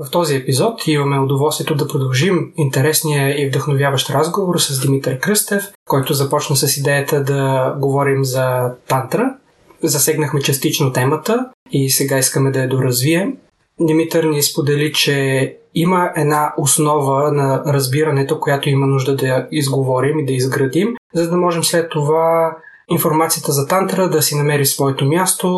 В този епизод имаме удоволствието да продължим интересния и вдъхновяващ разговор с Димитър Кръстев, който започна с идеята да говорим за тантра. Засегнахме частично темата и сега искаме да я доразвием. Димитър ни сподели, че има една основа на разбирането, която има нужда да изговорим и да изградим, за да можем след това информацията за тантра да си намери своето място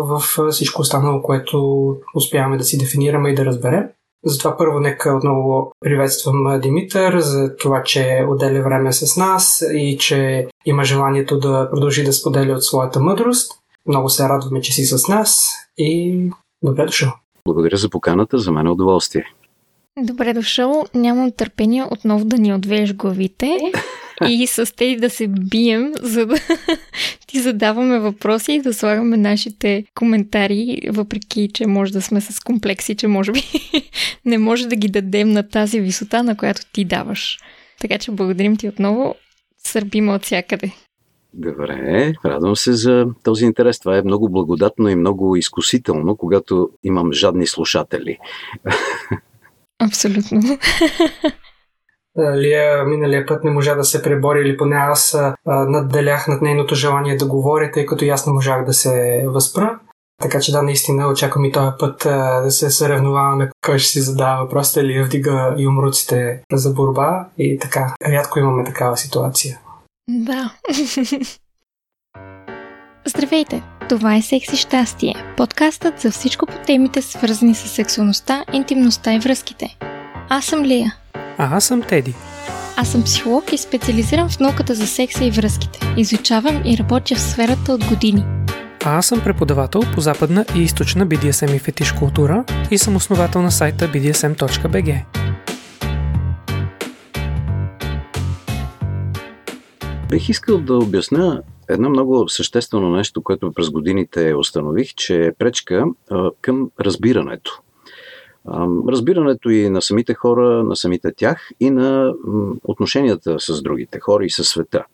в всичко останало, което успяваме да си дефинираме и да разберем. Затова първо нека отново приветствам Димитър за това, че отделя време с нас и че има желанието да продължи да споделя от своята мъдрост. Много се радваме, че си с нас и добре дошъл. Благодаря за поканата, за мен е удоволствие. Добре дошъл. Нямам търпение отново да ни отвееш главите и с тези да се бием, за да ти задаваме въпроси и да слагаме нашите коментари, въпреки, че може да сме с комплекси, че може би не може да ги дадем на тази висота, на която ти даваш. Така че благодарим ти отново. Сърбиме от всякъде. Добре, радвам се за този интерес. Това е много благодатно и много изкусително, когато имам жадни слушатели. Абсолютно. Лия миналия път не можа да се пребори или поне аз надделях над нейното желание да говоря, тъй като и аз не можах да се възпра. Така че да, наистина очаквам и този път да се съревноваваме кой ще си задава въпросите или вдига юмруците за борба и така. Рядко имаме такава ситуация. Да. Здравейте! Това е Секс и щастие, подкастът за всичко по темите свързани с сексуалността, интимността и връзките. Аз съм Лия. А аз съм Теди. Аз съм психолог и специализирам в науката за секса и връзките. Изучавам и работя в сферата от години. А аз съм преподавател по западна и източна BDSM и фетиш култура и съм основател на сайта bdsm.bg. Бих искал да обясня едно много съществено нещо, което през годините установих, че е пречка а, към разбирането. Разбирането и на самите хора, на самите тях и на отношенията с другите хора и със света.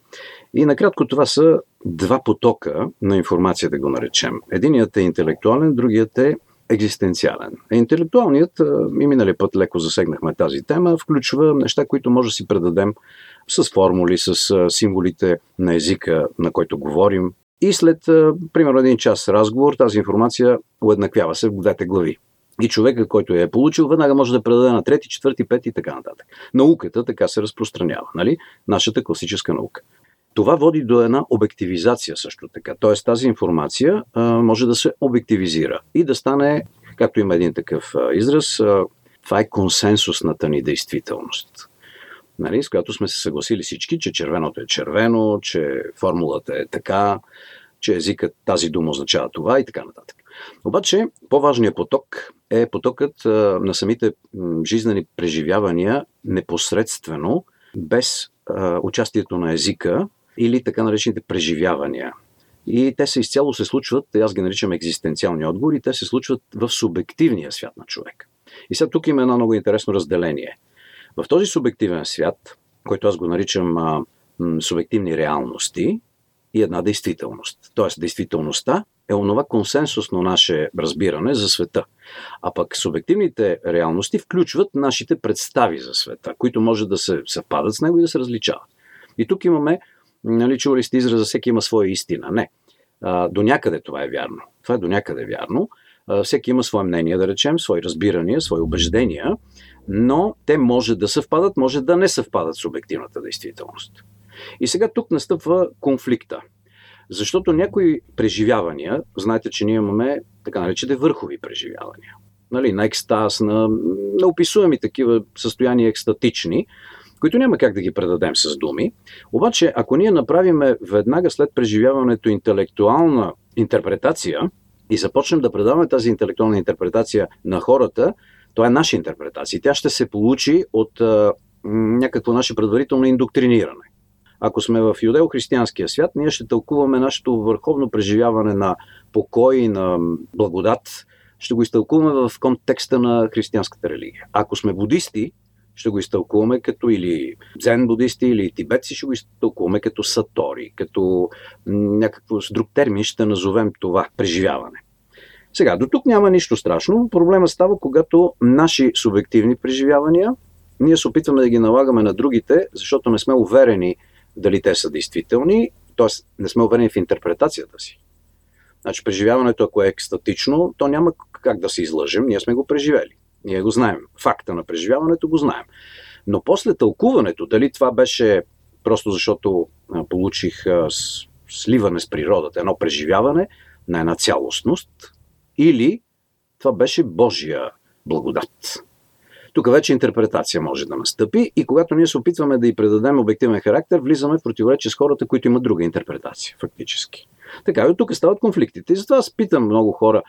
И накратко това са два потока на информация, да го наречем. Единият е интелектуален, другият е екзистенциален. Интелектуалният, и миналия път леко засегнахме тази тема, включва неща, които може да си предадем с формули, с символите на езика, на който говорим. И след, примерно, един час разговор, тази информация уеднаквява се в двете глави. И човекът, който я е получил, веднага може да предаде на трети, четвърти, пети и така нататък. Науката така се разпространява, нали? Нашата класическа наука. Това води до една обективизация също така. Тоест тази информация а, може да се обективизира и да стане, както има един такъв а, израз, а, това е консенсусната ни действителност нали, с която сме се съгласили всички, че червеното е червено, че формулата е така, че езикът тази дума означава това и така нататък. Обаче, по-важният поток е потокът на самите жизнени преживявания непосредствено, без участието на езика или така наречените преживявания. И те се изцяло се случват, аз ги наричам екзистенциални отговори, те се случват в субективния свят на човек. И сега тук има едно много интересно разделение – в този субективен свят, който аз го наричам субективни реалности и една действителност. Тоест, действителността е онова консенсусно наше разбиране за света. А пък субективните реалности включват нашите представи за света, които може да се съвпадат с него и да се различават. И тук имаме, нали, чували сте израза, всеки има своя истина. Не. А, до някъде това е вярно. Това е до някъде вярно. А, всеки има свое мнение, да речем, свои разбирания, свои убеждения но те може да съвпадат, може да не съвпадат с обективната действителност. И сега тук настъпва конфликта. Защото някои преживявания, знаете, че ние имаме така наречените върхови преживявания. Нали, на екстаз, на неописуеми такива състояния екстатични, които няма как да ги предадем с думи. Обаче, ако ние направиме веднага след преживяването интелектуална интерпретация и започнем да предаваме тази интелектуална интерпретация на хората, това е наша интерпретация. Тя ще се получи от а, някакво наше предварително индоктриниране. Ако сме в юдео-християнския свят, ние ще тълкуваме нашето върховно преживяване на покой на благодат, ще го изтълкуваме в контекста на християнската религия. Ако сме будисти, ще го изтълкуваме като или дзен будисти, или тибетци, ще го изтълкуваме като сатори, като някакво с друг термин ще назовем това преживяване. Сега, до тук няма нищо страшно. Проблема става, когато наши субективни преживявания, ние се опитваме да ги налагаме на другите, защото не сме уверени дали те са действителни, т.е. не сме уверени в интерпретацията си. Значи, преживяването, ако е екстатично, то няма как да се излъжем, ние сме го преживели. Ние го знаем. Факта на преживяването го знаем. Но после тълкуването, дали това беше просто защото получих сливане с природата, едно преживяване на една цялостност, или това беше Божия благодат. Тук вече интерпретация може да настъпи и когато ние се опитваме да й предадем обективен характер, влизаме в противоречие с хората, които имат друга интерпретация, фактически. Така и от тук стават конфликтите. И затова аз питам много хора,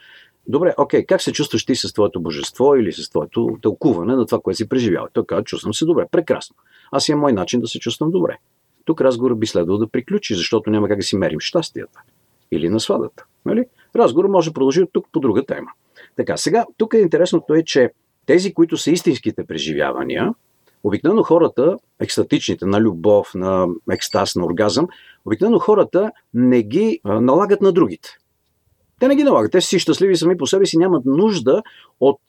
добре, окей, как се чувстваш ти с твоето божество или с твоето тълкуване на това, което си преживял? Той казва, чувствам се добре, прекрасно. Аз имам мой начин да се чувствам добре. Тук разговорът би следвал да приключи, защото няма как да си мерим щастията или насладата. Нали? Разговор може да продължи от тук по друга тема. Така, сега, тук е интересното е, че тези, които са истинските преживявания, обикновено хората, екстатичните, на любов, на екстаз, на оргазъм, обикновено хората не ги налагат на другите. Те не ги налагат. Те си щастливи сами по себе си, нямат нужда от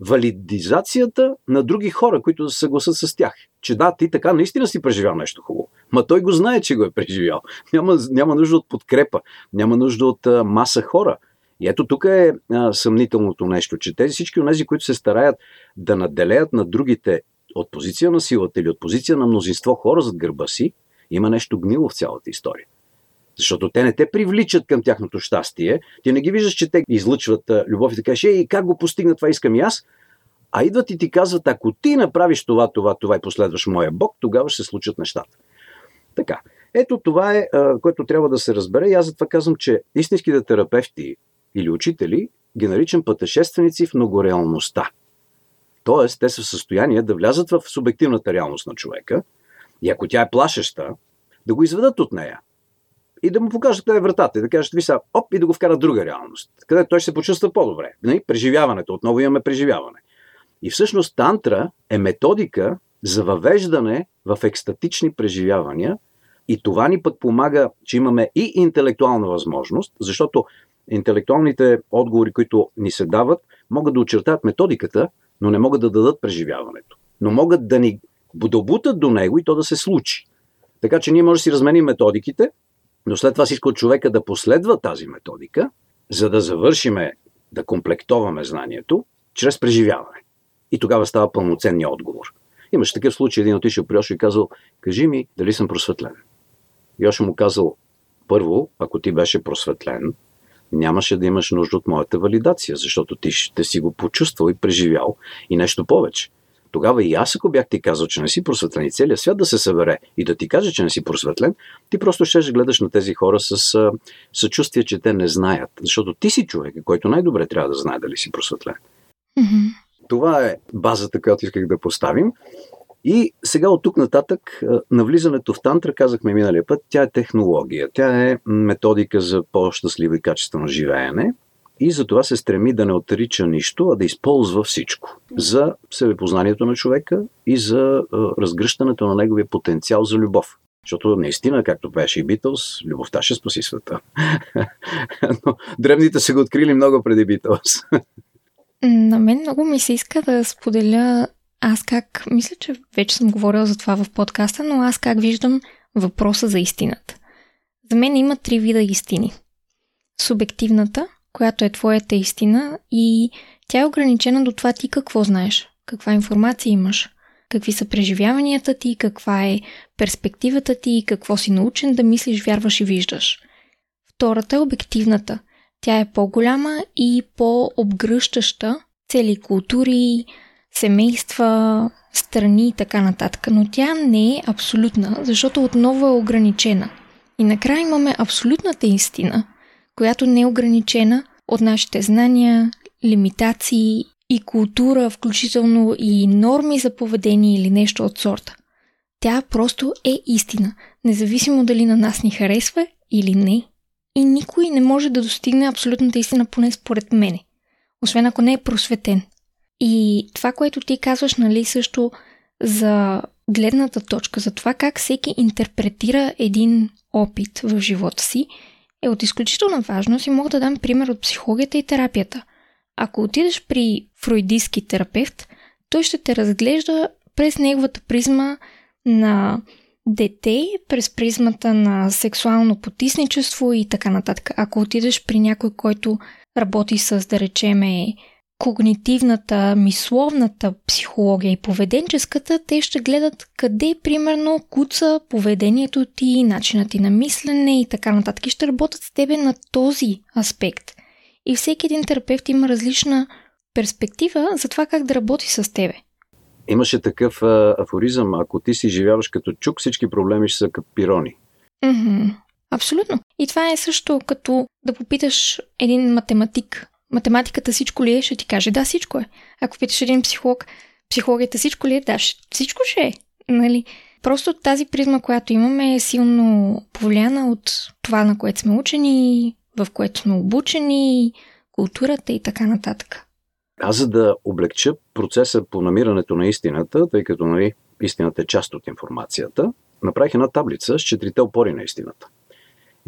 валидизацията на други хора, които да се съгласат с тях. Че да, ти така наистина си преживял нещо хубаво. Ма той го знае, че го е преживял. Няма, няма нужда от подкрепа, няма нужда от маса хора. И ето тук е а, съмнителното нещо, че тези всички от тези, които се стараят да наделеят на другите от позиция на силата или от позиция на мнозинство хора зад гърба си, има нещо гнило в цялата история. Защото те не те привличат към тяхното щастие. Ти не ги виждаш, че те излъчват любов и така, кажеш, ей, как го постигна това, искам и аз. А идват и ти казват, ако ти направиш това, това, това и последваш моя Бог, тогава ще се случат нещата. Така. Ето това е, което трябва да се разбере. И аз затова казвам, че истинските терапевти или учители ги наричам пътешественици в многореалността. Тоест, те са в състояние да влязат в субективната реалност на човека и ако тя е плашеща, да го изведат от нея и да му покажат къде е вратата и да кажат, ви оп, и да го вкарат друга реалност, къде той се почувства по-добре. Не? Преживяването, отново имаме преживяване. И всъщност тантра е методика за въвеждане в екстатични преживявания и това ни пък помага, че имаме и интелектуална възможност, защото интелектуалните отговори, които ни се дават, могат да очертаят методиката, но не могат да дадат преживяването. Но могат да ни добутат до него и то да се случи. Така че ние може да си разменим методиките, но след това си иска човека да последва тази методика, за да завършиме, да комплектоваме знанието, чрез преживяване. И тогава става пълноценния отговор. Имаше такъв случай, един отишъл при Йошо и казал, кажи ми дали съм просветлен. Йошо му казал, първо, ако ти беше просветлен, нямаше да имаш нужда от моята валидация, защото ти ще си го почувствал и преживял и нещо повече. Тогава и аз, ако бях ти казал, че не си просветлен и целият свят да се събере и да ти каже, че не си просветлен, ти просто ще гледаш на тези хора с съчувствие, че те не знаят. Защото ти си човек, който най-добре трябва да знае дали си просветлен. Mm-hmm. Това е базата, която исках да поставим. И сега от тук нататък, навлизането в тантра, казахме миналия път, тя е технология. Тя е методика за по-щастливо и качествено живеене и за това се стреми да не отрича нищо, а да използва всичко за себепознанието на човека и за разгръщането на неговия потенциал за любов. Защото наистина, както беше и Битълс, любовта ще спаси света. Но древните са го открили много преди Битълс. На мен много ми се иска да споделя аз как, мисля, че вече съм говорила за това в подкаста, но аз как виждам въпроса за истината. За мен има три вида истини. Субективната, която е твоята истина и тя е ограничена до това ти какво знаеш, каква информация имаш, какви са преживяванията ти, каква е перспективата ти, какво си научен да мислиш, вярваш и виждаш. Втората е обективната. Тя е по-голяма и по-обгръщаща цели култури, семейства, страни и така нататък, но тя не е абсолютна, защото отново е ограничена. И накрая имаме абсолютната истина, която не е ограничена от нашите знания, лимитации и култура, включително и норми за поведение или нещо от сорта. Тя просто е истина, независимо дали на нас ни харесва или не. И никой не може да достигне абсолютната истина, поне според мене. Освен ако не е просветен – и това, което ти казваш, нали, също за гледната точка, за това как всеки интерпретира един опит в живота си, е от изключителна важност и мога да дам пример от психологията и терапията. Ако отидеш при фройдистски терапевт, той ще те разглежда през неговата призма на дете, през призмата на сексуално потисничество и така нататък. Ако отидеш при някой, който работи с, да речеме, когнитивната, мисловната психология и поведенческата, те ще гледат къде, примерно, куца поведението ти, начинът ти на мислене и така нататък. И ще работят с тебе на този аспект. И всеки един терапевт има различна перспектива за това как да работи с тебе. Имаше такъв а, афоризъм, ако ти си живяваш като чук, всички проблеми ще са като пирони. Mm-hmm. Абсолютно. И това е също като да попиташ един математик. Математиката всичко ли е? Ще ти каже, да, всичко е. Ако питаш един психолог, психологията всичко ли е? Да, всичко ще е. Нали? Просто тази призма, която имаме е силно повлияна от това, на което сме учени, в което сме обучени, културата и така нататък. Аз за да облегча процеса по намирането на истината, тъй като нали, истината е част от информацията, направих една таблица с четирите опори на истината.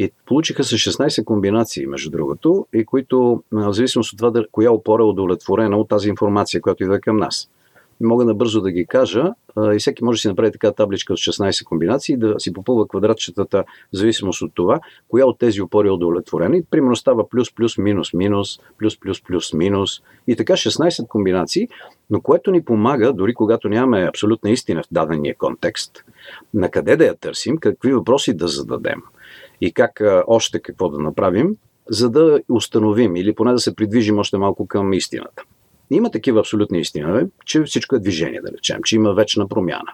И получиха се 16 комбинации, между другото, и които, в зависимост от това коя опора е удовлетворена от тази информация, която идва към нас. Мога набързо да ги кажа и всеки може да си направи така табличка от 16 комбинации да си попълва квадратчетата в зависимост от това, коя от тези опори е удовлетворена. И примерно става плюс, плюс, минус, минус, плюс, плюс, плюс, минус. И така 16 комбинации, но което ни помага, дори когато нямаме абсолютна истина в дадения контекст, на къде да я търсим, какви въпроси да зададем и как още какво да направим, за да установим или поне да се придвижим още малко към истината. Има такива абсолютни истини, че всичко е движение, да речем, че има вечна промяна.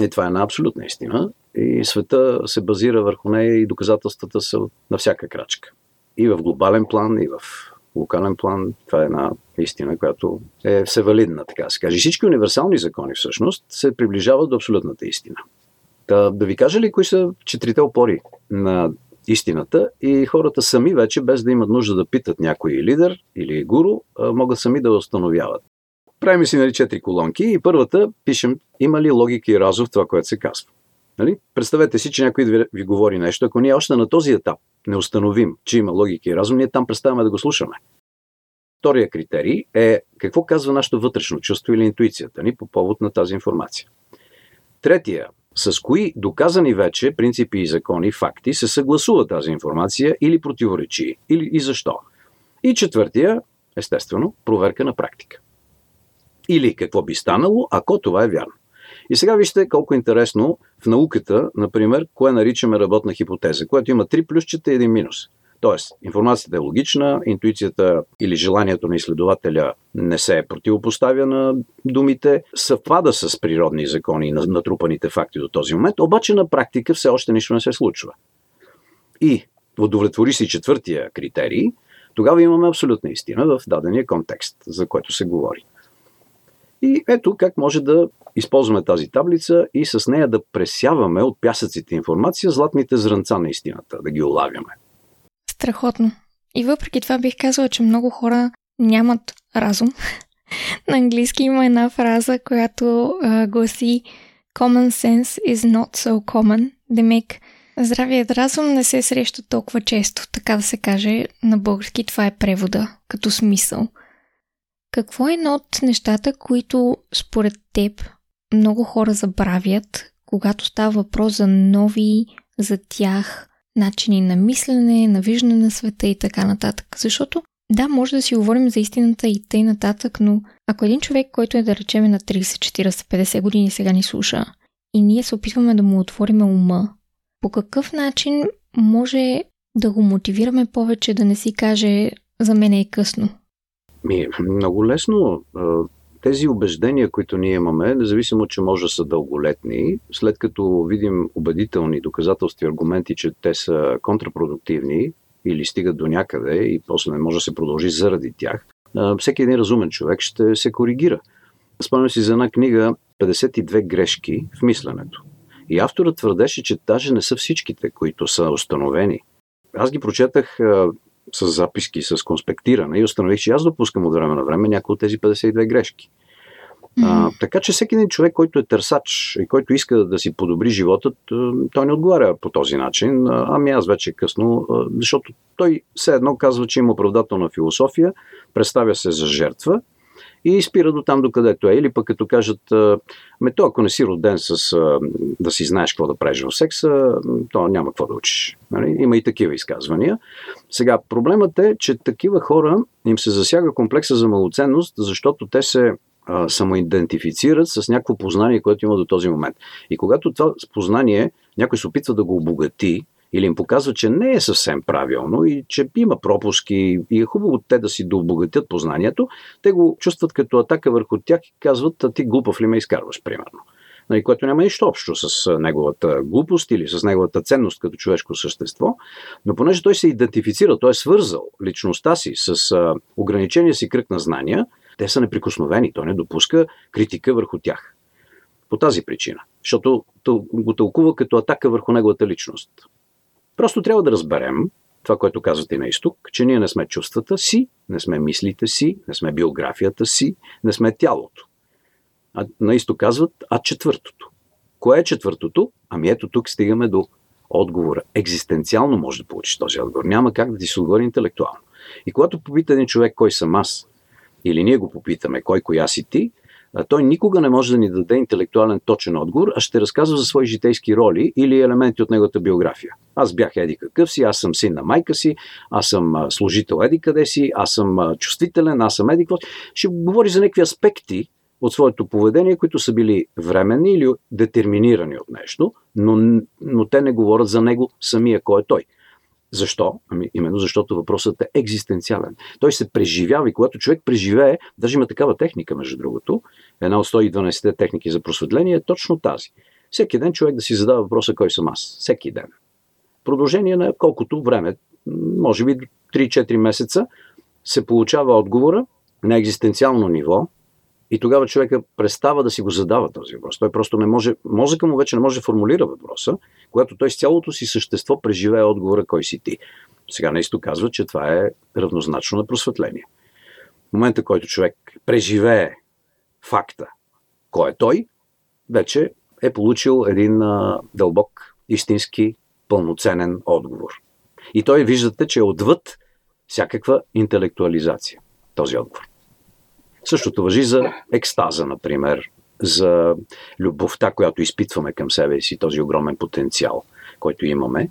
И това е една абсолютна истина. И света се базира върху нея и доказателствата са на всяка крачка. И в глобален план, и в локален план. Това е една истина, която е всевалидна, така се каже. Всички универсални закони всъщност се приближават до абсолютната истина. Та, да ви кажа ли кои са четирите опори на истината и хората сами вече, без да имат нужда да питат някой лидер или гуру, могат сами да установяват. Правим си нали, четири колонки и първата пишем има ли логика и разум в това, което се казва. Нали? Представете си, че някой ви, ви говори нещо. Ако ние още на този етап не установим, че има логика и разум, ние там представяме да го слушаме. Втория критерий е какво казва нашето вътрешно чувство или интуицията ни по повод на тази информация. Третия с кои доказани вече принципи и закони, факти се съгласува тази информация или противоречи, или и защо. И четвъртия, естествено, проверка на практика. Или какво би станало, ако това е вярно. И сега вижте колко интересно в науката, например, кое наричаме работна хипотеза, което има три плюсчета и един минус – Тоест, информацията е логична, интуицията или желанието на изследователя не се е противопоставя на думите, съвпада с природни закони и натрупаните факти до този момент, обаче на практика все още нищо не се случва. И удовлетвори си четвъртия критерий, тогава имаме абсолютна истина в дадения контекст, за който се говори. И ето как може да използваме тази таблица и с нея да пресяваме от пясъците информация златните зранца на истината, да ги улавяме. Страхотно. И въпреки това бих казала, че много хора нямат разум. На английски има една фраза, която а, гласи Common sense is not so common. Демек, здравият разум не се среща толкова често, така да се каже. На български това е превода, като смисъл. Какво е едно от нещата, които според теб много хора забравят, когато става въпрос за нови, за тях начини на мислене, на виждане на света и така нататък. Защото да, може да си говорим за истината и тъй нататък, но ако един човек, който е да речеме на 30, 40, 50 години сега ни слуша и ние се опитваме да му отворим ума, по какъв начин може да го мотивираме повече да не си каже за мен е късно? Ми, много лесно тези убеждения, които ние имаме, независимо, че може да са дълголетни, след като видим убедителни доказателства и аргументи, че те са контрапродуктивни или стигат до някъде и после не може да се продължи заради тях, всеки един разумен човек ще се коригира. Спомням си за една книга 52 грешки в мисленето. И авторът твърдеше, че даже не са всичките, които са установени. Аз ги прочетах с записки, с конспектиране и установих, че аз допускам от време на време някои от тези 52 грешки. А, така че всеки един човек, който е търсач и който иска да си подобри живота, той не отговаря по този начин. Ами аз вече късно, защото той все едно казва, че има оправдателна философия, представя се за жертва и спира до там, докъдето е. Или пък като кажат, ме то ако не си роден с да си знаеш какво да правиш в секса, то няма какво да учиш. Нали? Има и такива изказвания. Сега, проблемът е, че такива хора им се засяга комплекса за малоценност, защото те се самоидентифицират с някакво познание, което има до този момент. И когато това познание някой се опитва да го обогати, или им показва, че не е съвсем правилно и че има пропуски и е хубаво те да си дообогатят познанието, те го чувстват като атака върху тях и казват, а ти глупав ли ме изкарваш, примерно. Нали, което няма нищо общо с неговата глупост или с неговата ценност като човешко същество, но понеже той се идентифицира, той е свързал личността си с ограничения си кръг на знания, те са неприкосновени, той не допуска критика върху тях. По тази причина. Защото го тълкува като атака върху неговата личност. Просто трябва да разберем, това, което казвате на изток, че ние не сме чувствата си, не сме мислите си, не сме биографията си, не сме тялото. А на изток казват, а четвъртото. Кое е четвъртото? Ами ето тук стигаме до отговора. Екзистенциално може да получиш този отговор. Няма как да ти се отговори интелектуално. И когато попита един човек кой съм аз, или ние го попитаме кой коя си ти, той никога не може да ни даде интелектуален точен отговор, а ще разказва за свои житейски роли или елементи от неговата биография. Аз бях еди какъв си, аз съм син на майка си, аз съм служител еди къде си, аз съм чувствителен, аз съм еди какво. Ще говори за някакви аспекти от своето поведение, които са били временни или детерминирани от нещо, но, но те не говорят за него самия кой е той. Защо? Ами именно защото въпросът е екзистенциален. Той се преживява и когато човек преживее, даже има такава техника, между другото, една от 112-те техники за просветление е точно тази. Всеки ден човек да си задава въпроса кой съм аз. Всеки ден. Продължение на колкото време, може би 3-4 месеца, се получава отговора на екзистенциално ниво, и тогава човека престава да си го задава този въпрос. Той просто не може, мозъка му вече не може да формулира въпроса, когато той с цялото си същество преживее отговора кой си ти. Сега наисто казва, че това е равнозначно на просветление. В момента, който човек преживее факта кой е той, вече е получил един а, дълбок, истински, пълноценен отговор. И той виждате, че е отвъд всякаква интелектуализация този отговор. Същото въжи за екстаза, например, за любовта, която изпитваме към себе си, този огромен потенциал, който имаме.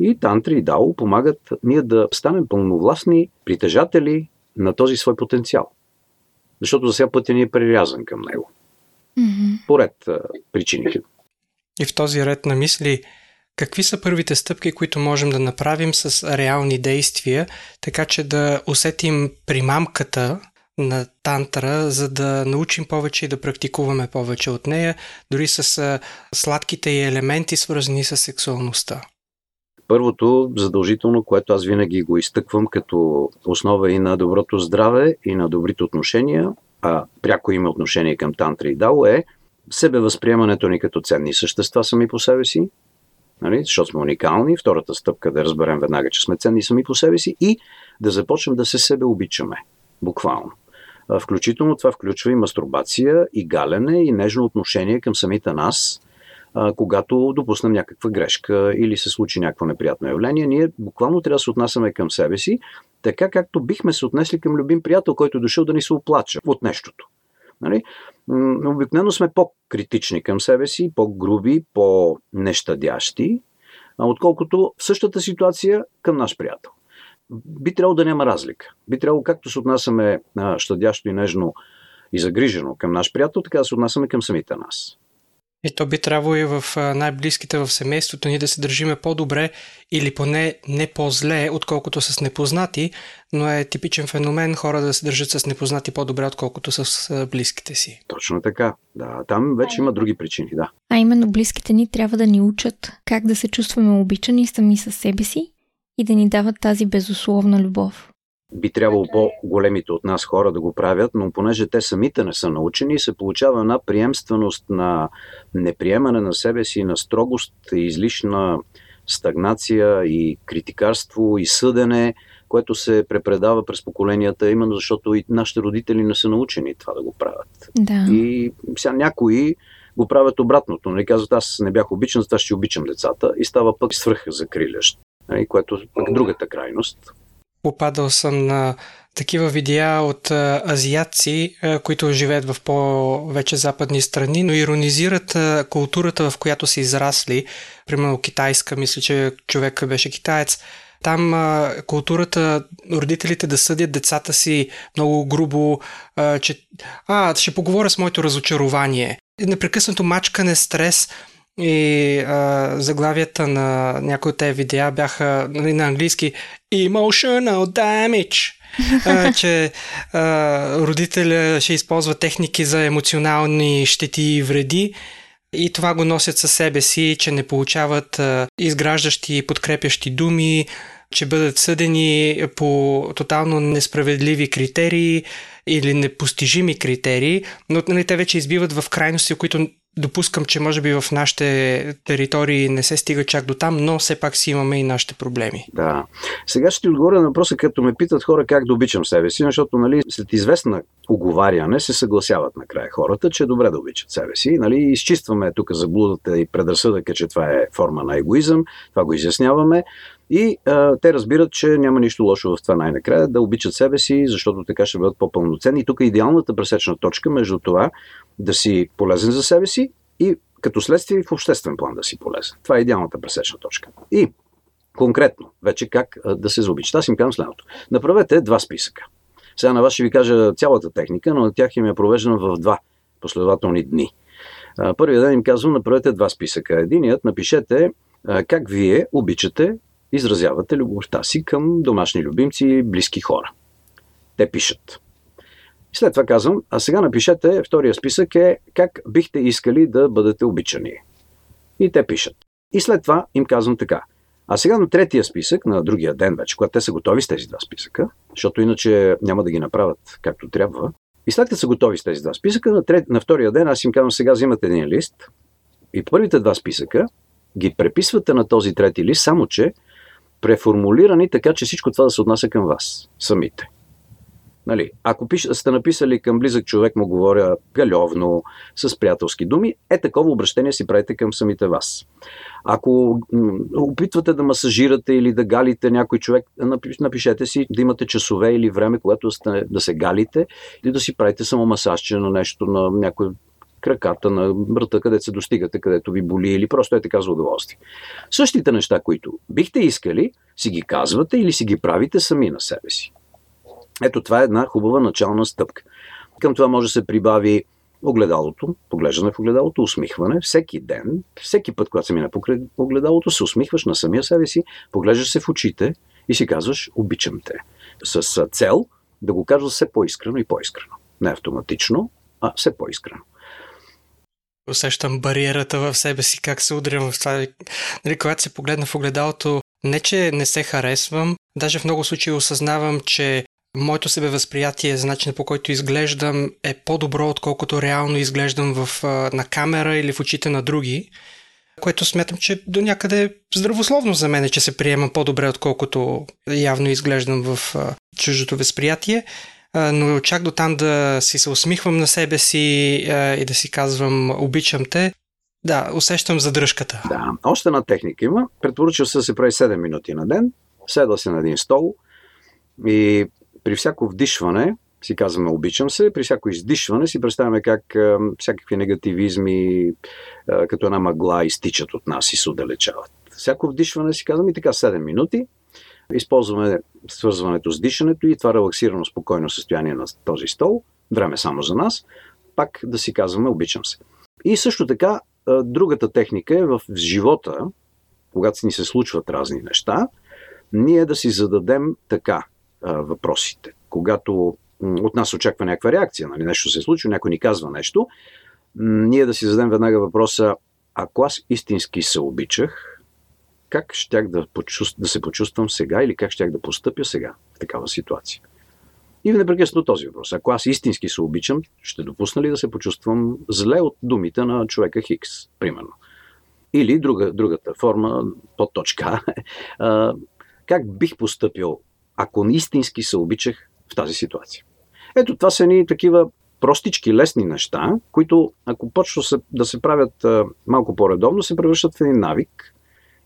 И тантри и дао помагат ние да станем пълновластни притежатели на този свой потенциал. Защото за сега пътя ни е прирязан към него. Mm-hmm. Поред причините. И в този ред на мисли, какви са първите стъпки, които можем да направим с реални действия, така че да усетим примамката на тантра, за да научим повече и да практикуваме повече от нея, дори с сладките и елементи, свързани с сексуалността? Първото, задължително, което аз винаги го изтъквам като основа и на доброто здраве, и на добрите отношения, а пряко има отношение към тантра и дао, е себевъзприемането ни като ценни същества сами по себе си, нали, защото сме уникални. Втората стъпка да разберем веднага, че сме ценни сами по себе си и да започнем да се себе обичаме. Буквално. Включително това включва и мастурбация, и галене, и нежно отношение към самите нас, когато допуснем някаква грешка или се случи някакво неприятно явление. Ние буквално трябва да се отнасяме към себе си, така както бихме се отнесли към любим приятел, който е дошъл да ни се оплача от нещото. Нали? Обикновено сме по-критични към себе си, по-груби, по-нещадящи, отколкото в същата ситуация към наш приятел би трябвало да няма разлика. Би трябвало както се отнасяме щадящо и нежно и загрижено към наш приятел, така да се отнасяме към самите нас. И то би трябвало и в най-близките в семейството ни да се държиме по-добре или поне не по-зле, отколкото с непознати, но е типичен феномен хора да се държат с непознати по-добре, отколкото с близките си. Точно така. Да, там вече има други причини, да. А именно близките ни трябва да ни учат как да се чувстваме обичани сами със себе си и да ни дават тази безусловна любов. Би трябвало по-големите от нас хора да го правят, но понеже те самите не са научени, се получава една приемственост на неприемане на себе си, на строгост, излишна стагнация и критикарство и съдене, което се препредава през поколенията, именно защото и нашите родители не са научени това да го правят. Да. И сега някои го правят обратното. Нали, казват, аз не бях обичан, затова ще обичам децата и става пък свръх закрилящ, нали, което е другата крайност. Попадал съм на такива видеа от азиатци, които живеят в по-вече западни страни, но иронизират културата, в която са израсли. Примерно китайска, мисля, че човек беше китаец. Там а, културата, родителите да съдят децата си много грубо, а, че а, ще поговоря с моето разочарование. Непрекъснато мачкане, стрес и а, заглавията на някои от тези видеа бяха нали, на английски Emotional Damage а, че а, родителя ще използва техники за емоционални щети и вреди. И това го носят със себе си, че не получават а, изграждащи и подкрепящи думи, че бъдат съдени по тотално несправедливи критерии или непостижими критерии, но нали, те вече избиват в крайности, които допускам, че може би в нашите територии не се стига чак до там, но все пак си имаме и нашите проблеми. Да. Сега ще ти отговоря на въпроса, като ме питат хора как да обичам себе си, защото нали, след известна оговаряне се съгласяват накрая хората, че е добре да обичат себе си. Нали, изчистваме тук заблудата и предразсъдъка, че това е форма на егоизъм, това го изясняваме. И а, те разбират, че няма нищо лошо в това най-накрая да обичат себе си, защото така ще бъдат по-пълноценни. И тук е идеалната пресечна точка между това да си полезен за себе си и като следствие в обществен план да си полезен. Това е идеалната пресечна точка. И конкретно, вече как да се заобичат. Аз им казвам следното. Направете два списъка. Сега на вас ще ви кажа цялата техника, но на тях им е провеждана в два последователни дни. Първият ден им казвам, направете два списъка. Единият напишете как вие обичате, изразявате любовта си към домашни любимци, близки хора. Те пишат. И след това казвам, а сега напишете, втория списък е как бихте искали да бъдете обичани. И те пишат. И след това им казвам така. А сега на третия списък, на другия ден вече, когато те са готови с тези два списъка, защото иначе няма да ги направят както трябва, и след като са готови с тези два списъка, на, трет, на втория ден аз им казвам, сега взимате един лист и първите два списъка ги преписвате на този трети лист, само че преформулирани така, че всичко това да се отнася към вас самите. Нали, ако пиш, сте написали към близък човек, му говоря галевно, с приятелски думи, е такова обращение си правите към самите вас. Ако опитвате да масажирате или да галите някой човек, напишете си да имате часове или време, когато сте, да се галите или да си правите само масажче на нещо, на някой краката, на врата, където се достигате, където ви боли или просто е така за удоволствие. Същите неща, които бихте искали, си ги казвате или си ги правите сами на себе си. Ето това е една хубава начална стъпка. Към това може да се прибави огледалото, поглеждане в огледалото, усмихване всеки ден, всеки път, когато се мина по огледалото, се усмихваш на самия себе си, поглеждаш се в очите и си казваш обичам те. С цел да го кажа все по-искрено и по-искрено. Не автоматично, а все по-искрено. Усещам бариерата в себе си, как се удрям в това. Нали, когато се погледна в огледалото, не че не се харесвам, даже в много случаи осъзнавам, че моето себевъзприятие за начина по който изглеждам е по-добро, отколкото реално изглеждам в, на камера или в очите на други, което смятам, че до някъде е здравословно за мен, че се приемам по-добре, отколкото явно изглеждам в чуждото възприятие. Но чак до там да си се усмихвам на себе си и да си казвам обичам те, да, усещам задръжката. Да, още една техника има. Предпоръчва се да се прави 7 минути на ден. Седа се на един стол и при всяко вдишване си казваме обичам се, при всяко издишване си представяме как а, всякакви негативизми а, като една мъгла изтичат от нас и се отдалечават. Всяко вдишване си казваме и така 7 минути. Използваме свързването с дишането и това релаксирано, спокойно състояние на този стол, време само за нас, пак да си казваме обичам се. И също така, другата техника е в живота, когато ни се случват разни неща, ние да си зададем така въпросите. Когато от нас очаква някаква реакция, нали, нещо се случва, някой ни казва нещо, ние да си зададем веднага въпроса, ако аз истински се обичах, как щях да, почувств, да се почувствам сега или как щях да постъпя сега в такава ситуация? И непрекъснато този въпрос. Ако аз истински се обичам, ще допусна ли да се почувствам зле от думите на човека Хикс, примерно? Или друга, другата форма, под точка, как бих поступил ако истински се обичах в тази ситуация. Ето това са ни такива простички, лесни неща, които ако почва да се правят малко по-редовно, се превръщат в един навик.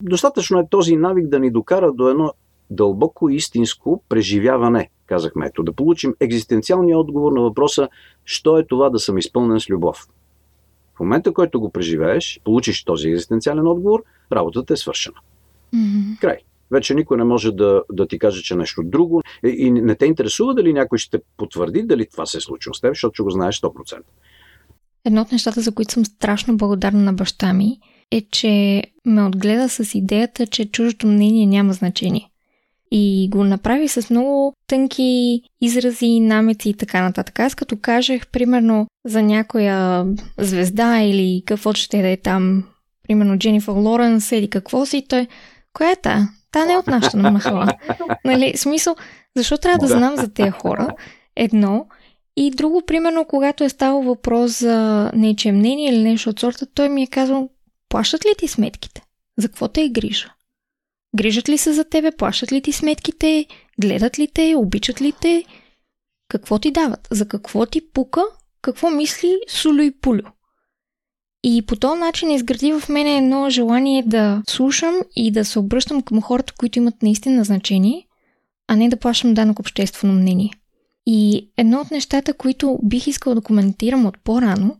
Достатъчно е този навик да ни докара до едно дълбоко истинско преживяване, казахме. Ето, да получим екзистенциалния отговор на въпроса, що е това да съм изпълнен с любов. В момента, който го преживееш, получиш този екзистенциален отговор, работата е свършена. Mm-hmm. Край. Вече никой не може да, да ти каже, че нещо друго. И, не те интересува дали някой ще потвърди дали това се е случило с теб, защото го знаеш 100%. Едно от нещата, за които съм страшно благодарна на баща ми, е, че ме отгледа с идеята, че чуждото мнение няма значение. И го направи с много тънки изрази, намеци и така нататък. Аз като кажех, примерно, за някоя звезда или какво ще да е там, примерно Дженифър Лоренс или какво си, той, коя е та? Та не е от нашата махала. нали, смисъл, защо трябва да знам за тези хора? Едно. И друго, примерно, когато е ставал въпрос за нече мнение или нещо от сорта, той ми е казал, плащат ли ти сметките? За какво те е грижа? Грижат ли се за тебе? Плащат ли ти сметките? Гледат ли те? Обичат ли те? Какво ти дават? За какво ти пука? Какво мисли Сулю и Пулю? И по този начин изгради в мен едно желание да слушам и да се обръщам към хората, които имат наистина значение, а не да плащам данък обществено мнение. И едно от нещата, които бих искал да коментирам от по-рано,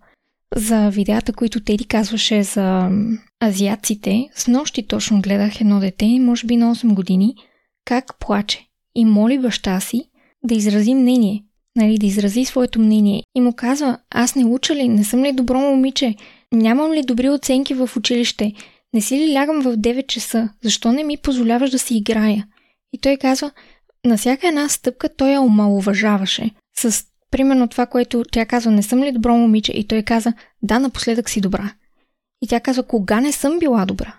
за видеята, които Теди казваше за азиатците, с нощи точно гледах едно дете, може би на 8 години, как плаче и моли баща си да изрази мнение, нали, да изрази своето мнение. И му казва, аз не уча ли, не съм ли добро момиче, нямам ли добри оценки в училище, не си ли лягам в 9 часа, защо не ми позволяваш да си играя? И той казва, на всяка една стъпка той я омалуважаваше. С примерно това, което тя казва, не съм ли добро момиче? И той каза, да, напоследък си добра. И тя казва, кога не съм била добра?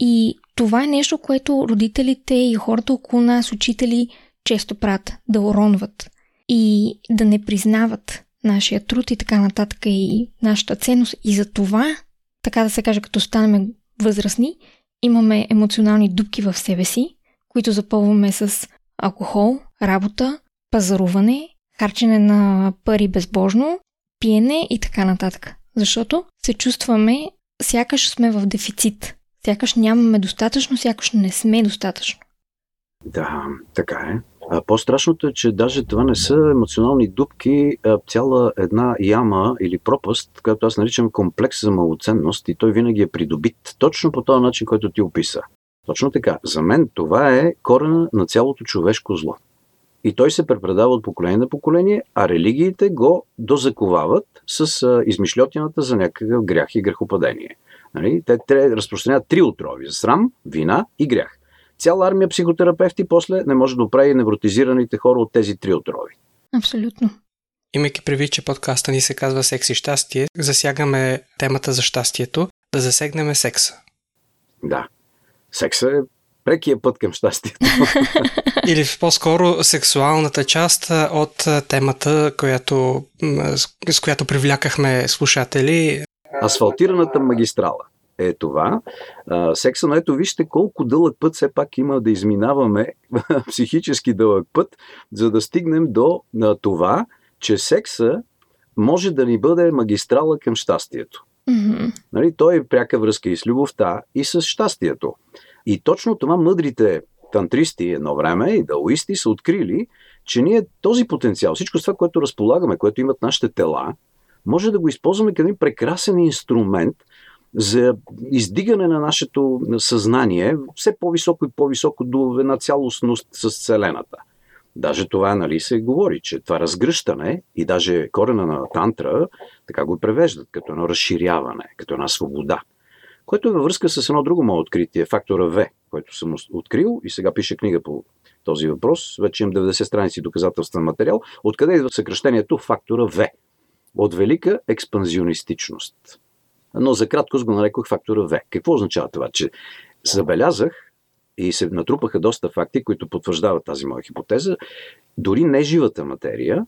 И това е нещо, което родителите и хората около нас, учители, често правят, да уронват и да не признават нашия труд и така нататък и нашата ценност. И за това, така да се каже, като станем възрастни, имаме емоционални дупки в себе си, които запълваме с алкохол, работа, пазаруване, харчене на пари безбожно, пиене и така нататък. Защото се чувстваме, сякаш сме в дефицит. Сякаш нямаме достатъчно, сякаш не сме достатъчно. Да, така е. А по-страшното е, че даже това не са емоционални дупки, а цяла една яма или пропаст, която аз наричам комплекс за малоценност и той винаги е придобит точно по този начин, който ти описа. Точно така. За мен това е корена на цялото човешко зло. И той се препредава от поколение на поколение, а религиите го дозаковават с а, измишлетината за някакъв грях и грехопадение. Нали? Те, те разпространяват три отрови – срам, вина и грях. Цяла армия психотерапевти после не може да оправи невротизираните хора от тези три отрови. Абсолютно. Имайки предвид, че подкаста ни се казва Секс и щастие, засягаме темата за щастието, да засегнем секса. Да. Секса е прекия път към щастието. Или по-скоро сексуалната част от темата, която, с която привлякахме слушатели. Асфалтираната магистрала е това. секса, но ето вижте колко дълъг път все пак има да изминаваме, психически дълъг път, за да стигнем до това, че секса може да ни бъде магистрала към щастието. Mm-hmm. Нали, той е пряка връзка и с любовта, и с щастието. И точно това мъдрите тантристи едно време и даоисти са открили, че ние този потенциал, всичко това, което разполагаме, което имат нашите тела, може да го използваме като един прекрасен инструмент за издигане на нашето съзнание все по-високо и по-високо до една цялостност с Вселената. Даже това, нали, се говори, че това разгръщане и даже корена на тантра, така го превеждат, като едно разширяване, като една свобода което е във връзка с едно друго мое откритие, фактора В, който съм открил и сега пише книга по този въпрос. Вече имам 90 страници доказателствен материал. Откъде идва съкръщението фактора В? От велика експанзионистичност. Но за кратко го нарекох фактора В. Какво означава това? Че забелязах и се натрупаха доста факти, които потвърждават тази моя хипотеза. Дори не живата материя,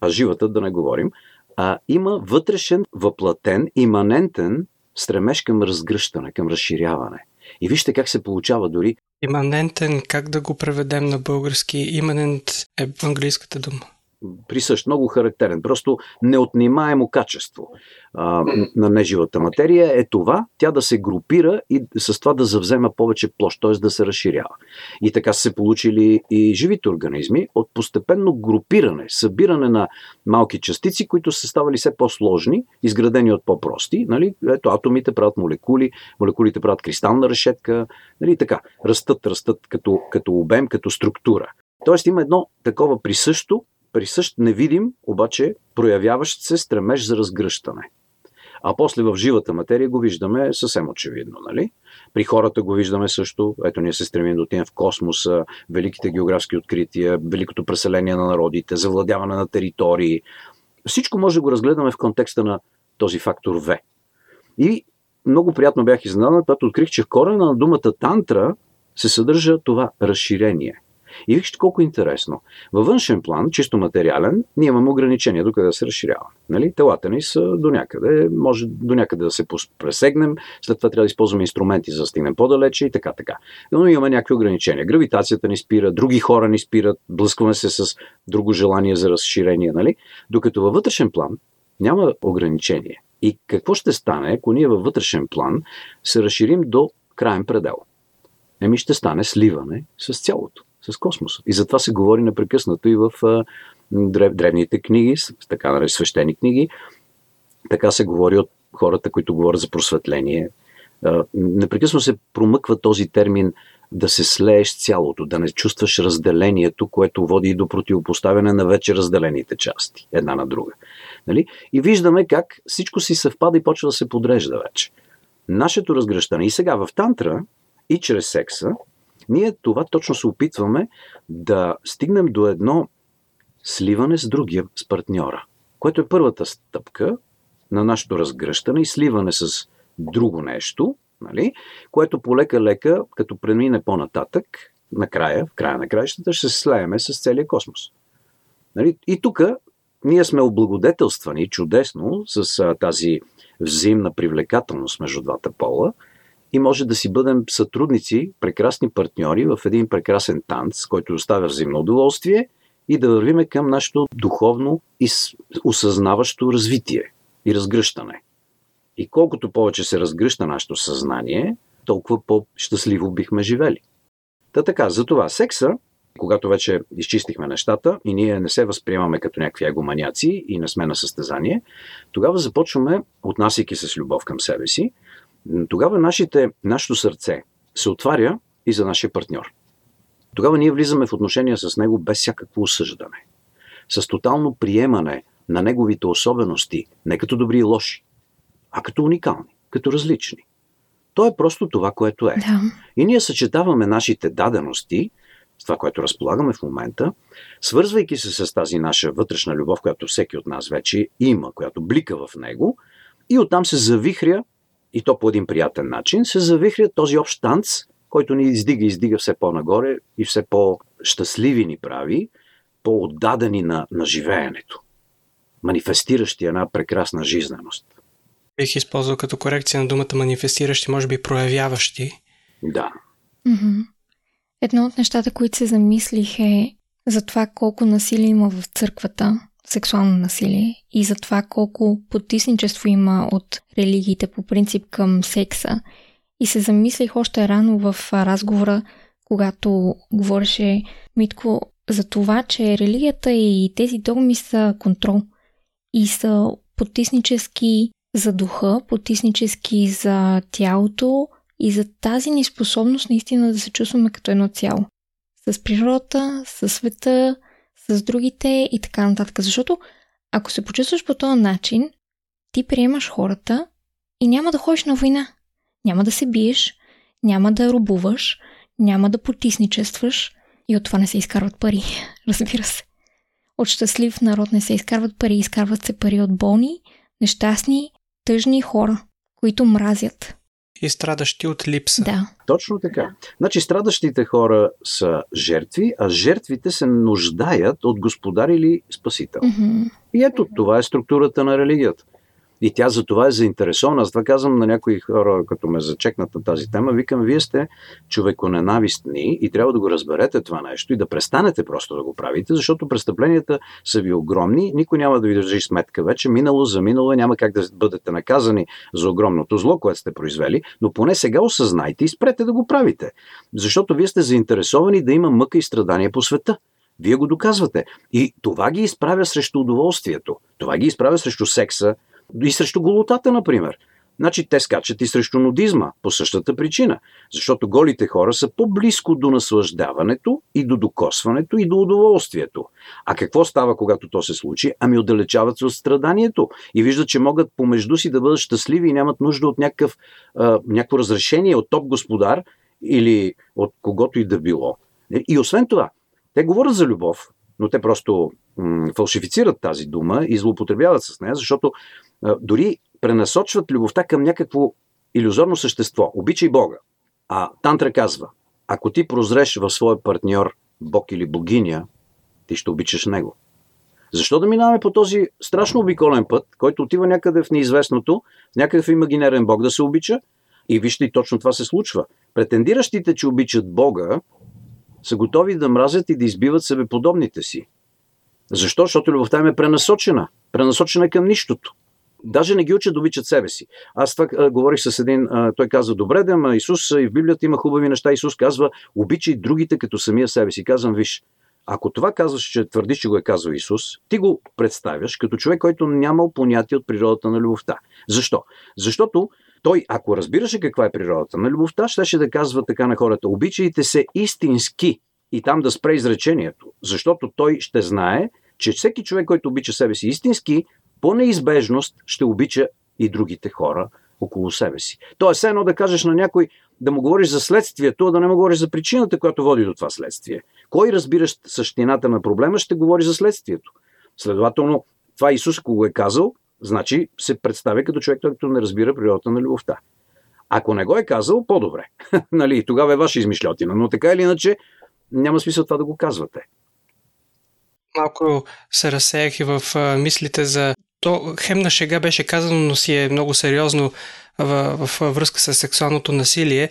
а живата да не говорим, а има вътрешен, въплатен, иманентен стремеж към разгръщане, към разширяване. И вижте как се получава дори Иманентен, как да го преведем на български? Иманент е английската дума присъщ, много характерен. Просто неотнимаемо качество а, на неживата материя е това, тя да се групира и с това да завзема повече площ, т.е. да се разширява. И така са се получили и живите организми от постепенно групиране, събиране на малки частици, които са ставали все по-сложни, изградени от по-прости. Нали? Ето, атомите правят молекули, молекулите правят кристална решетка, нали? така, растат, растат като, като обем, като структура. Тоест има едно такова присъщо присъщ невидим, обаче проявяващ се стремеж за разгръщане. А после в живата материя го виждаме съвсем очевидно. Нали? При хората го виждаме също. Ето ние се стремим да отидем в космоса, великите географски открития, великото преселение на народите, завладяване на територии. Всичко може да го разгледаме в контекста на този фактор В. И много приятно бях изненадан, когато открих, че в корена на думата тантра се съдържа това разширение – и вижте колко интересно. Във външен план, чисто материален, ние имаме ограничения до къде да се разширява. Нали? Телата ни са до някъде, може до някъде да се пресегнем, след това трябва да използваме инструменти за да стигнем по-далече и така, така. Но имаме някакви ограничения. Гравитацията ни спира, други хора ни спират, блъскваме се с друго желание за разширение. Нали? Докато във вътрешен план няма ограничение. И какво ще стане, ако ние във вътрешен план се разширим до крайен предел? Еми ще стане сливане с цялото с космоса. И затова се говори непрекъснато и в древните книги, така наречени свещени книги. Така се говори от хората, които говорят за просветление. А, непрекъснато се промъква този термин да се слееш цялото, да не чувстваш разделението, което води и до противопоставяне на вече разделените части, една на друга. Нали? И виждаме как всичко си съвпада и почва да се подрежда вече. Нашето разгръщане и сега в тантра, и чрез секса, ние това точно се опитваме да стигнем до едно сливане с другия, с партньора, което е първата стъпка на нашето разгръщане и сливане с друго нещо, нали, което полека-лека, като премине по-нататък, накрая, в края на краищата, ще се слееме с целия космос. Нали? И тук ние сме облагодетелствани чудесно с а, тази взаимна привлекателност между двата пола – и може да си бъдем сътрудници, прекрасни партньори в един прекрасен танц, който оставя взаимно удоволствие и да вървиме към нашето духовно и осъзнаващо развитие и разгръщане. И колкото повече се разгръща нашето съзнание, толкова по-щастливо бихме живели. Та така, за това секса, когато вече изчистихме нещата и ние не се възприемаме като някакви егоманяци и не сме на състезание, тогава започваме, отнасяйки се с любов към себе си, тогава нашите, нашето сърце се отваря и за нашия партньор. Тогава ние влизаме в отношения с него без всякакво осъждане. С тотално приемане на неговите особености, не като добри и лоши, а като уникални, като различни. То е просто това, което е. Да. И ние съчетаваме нашите дадености с това, което разполагаме в момента, свързвайки се с тази наша вътрешна любов, която всеки от нас вече има, която блика в него, и оттам се завихря и то по един приятен начин, се завихря този общ танц, който ни издига, издига все по-нагоре и все по-щастливи ни прави, по-отдадени на, на живеенето, манифестиращи една прекрасна жизненост. Бих използвал като корекция на думата манифестиращи, може би проявяващи. Да. Mm-hmm. Едно от нещата, които се замислих е за това колко насилие има в църквата сексуално насилие и за това колко потисничество има от религиите по принцип към секса. И се замислих още рано в разговора, когато говореше Митко за това, че религията и тези догми са контрол и са потиснически за духа, потиснически за тялото и за тази неспособност наистина да се чувстваме като едно цяло. С природата, с света, с другите и така нататък. Защото ако се почувстваш по този начин, ти приемаш хората и няма да ходиш на война. Няма да се биеш, няма да рубуваш, няма да потисничестваш и от това не се изкарват пари, разбира се. От щастлив народ не се изкарват пари, изкарват се пари от болни, нещастни, тъжни хора, които мразят и страдащи от липса. Да. Точно така. Значи страдащите хора са жертви, а жертвите се нуждаят от господар или спасител. Mm-hmm. И ето това е структурата на религията. И тя за това е заинтересована. Аз това казвам на някои хора, като ме зачекнат на тази тема, викам, вие сте човеконенавистни и трябва да го разберете това нещо и да престанете просто да го правите, защото престъпленията са ви огромни, никой няма да ви държи сметка вече, минало за минало, няма как да бъдете наказани за огромното зло, което сте произвели, но поне сега осъзнайте и спрете да го правите. Защото вие сте заинтересовани да има мъка и страдания по света. Вие го доказвате. И това ги изправя срещу удоволствието. Това ги изправя срещу секса и срещу голотата, например. Значи те скачат и срещу нудизма по същата причина. Защото голите хора са по-близко до наслаждаването и до докосването и до удоволствието. А какво става, когато то се случи? Ами отдалечават се от страданието и виждат, че могат помежду си да бъдат щастливи и нямат нужда от някакъв, а, някакво разрешение от топ господар или от когото и да било. И освен това, те говорят за любов, но те просто м- фалшифицират тази дума и злоупотребяват с нея, защото дори пренасочват любовта към някакво иллюзорно същество. Обичай Бога. А Тантра казва, ако ти прозреш в своя партньор Бог или богиня, ти ще обичаш него. Защо да минаваме по този страшно обиколен път, който отива някъде в неизвестното, някакъв имагинерен Бог да се обича? И вижте, точно това се случва. Претендиращите, че обичат Бога, са готови да мразят и да избиват себеподобните си. Защо? Защото любовта им е пренасочена. Пренасочена към нищото. Даже не ги учат да обичат себе си. Аз това говорих с един, той каза, добре, да, ма Исус и в Библията има хубави неща. Исус казва, обичай другите като самия себе си. Казвам, виж, ако това казваш, че твърдиш, че го е казал Исус, ти го представяш като човек, който нямал понятие от природата на любовта. Защо? Защото той, ако разбираше каква е природата на любовта, щеше да казва така на хората, обичайте се истински и там да спре изречението. Защото той ще знае, че всеки човек, който обича себе си истински, по неизбежност ще обича и другите хора около себе си. Тоест, едно да кажеш на някой да му говориш за следствието, а да не му говориш за причината, която води до това следствие. Кой разбираш същината на проблема, ще говори за следствието. Следователно, това Исус, ако го е казал, значи се представя като човек, който не разбира природата на любовта. Ако не го е казал, по-добре. нали, тогава е ваша измишлетина. Но така или иначе, няма смисъл това да го казвате. Малко се разсеях и в мислите за то хем на шега беше казано, но си е много сериозно в, в, връзка с сексуалното насилие.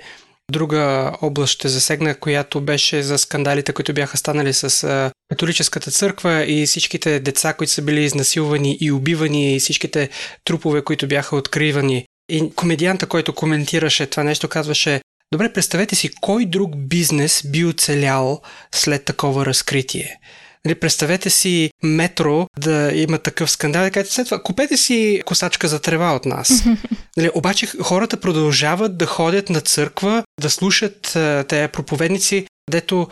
Друга област ще засегна, която беше за скандалите, които бяха станали с католическата църква и всичките деца, които са били изнасилвани и убивани и всичките трупове, които бяха откривани. И комедианта, който коментираше това нещо, казваше Добре, представете си кой друг бизнес би оцелял след такова разкритие. Нали, представете си метро да има такъв скандал и кажете след това, купете си косачка за трева от нас. нали, обаче хората продължават да ходят на църква, да слушат тези проповедници, дето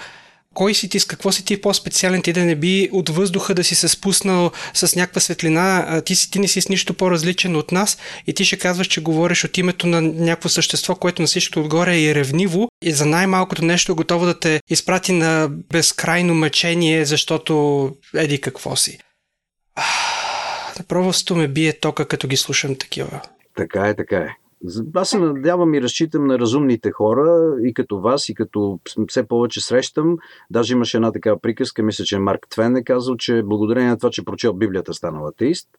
кой си ти, с какво си ти по-специален, ти да не би от въздуха да си се спуснал с някаква светлина, ти, си, ти не си с нищо по-различен от нас и ти ще казваш, че говориш от името на някакво същество, което на всичко отгоре е ревниво и за най-малкото нещо готово да те изпрати на безкрайно мъчение, защото еди какво си. Просто ме бие тока, като ги слушам такива. Така е, така е. Аз се надявам и разчитам на разумните хора, и като вас, и като все повече срещам. Даже имаше една такава приказка, мисля, че Марк Твен е казал, че благодарение на това, че прочел Библията, станал атеист.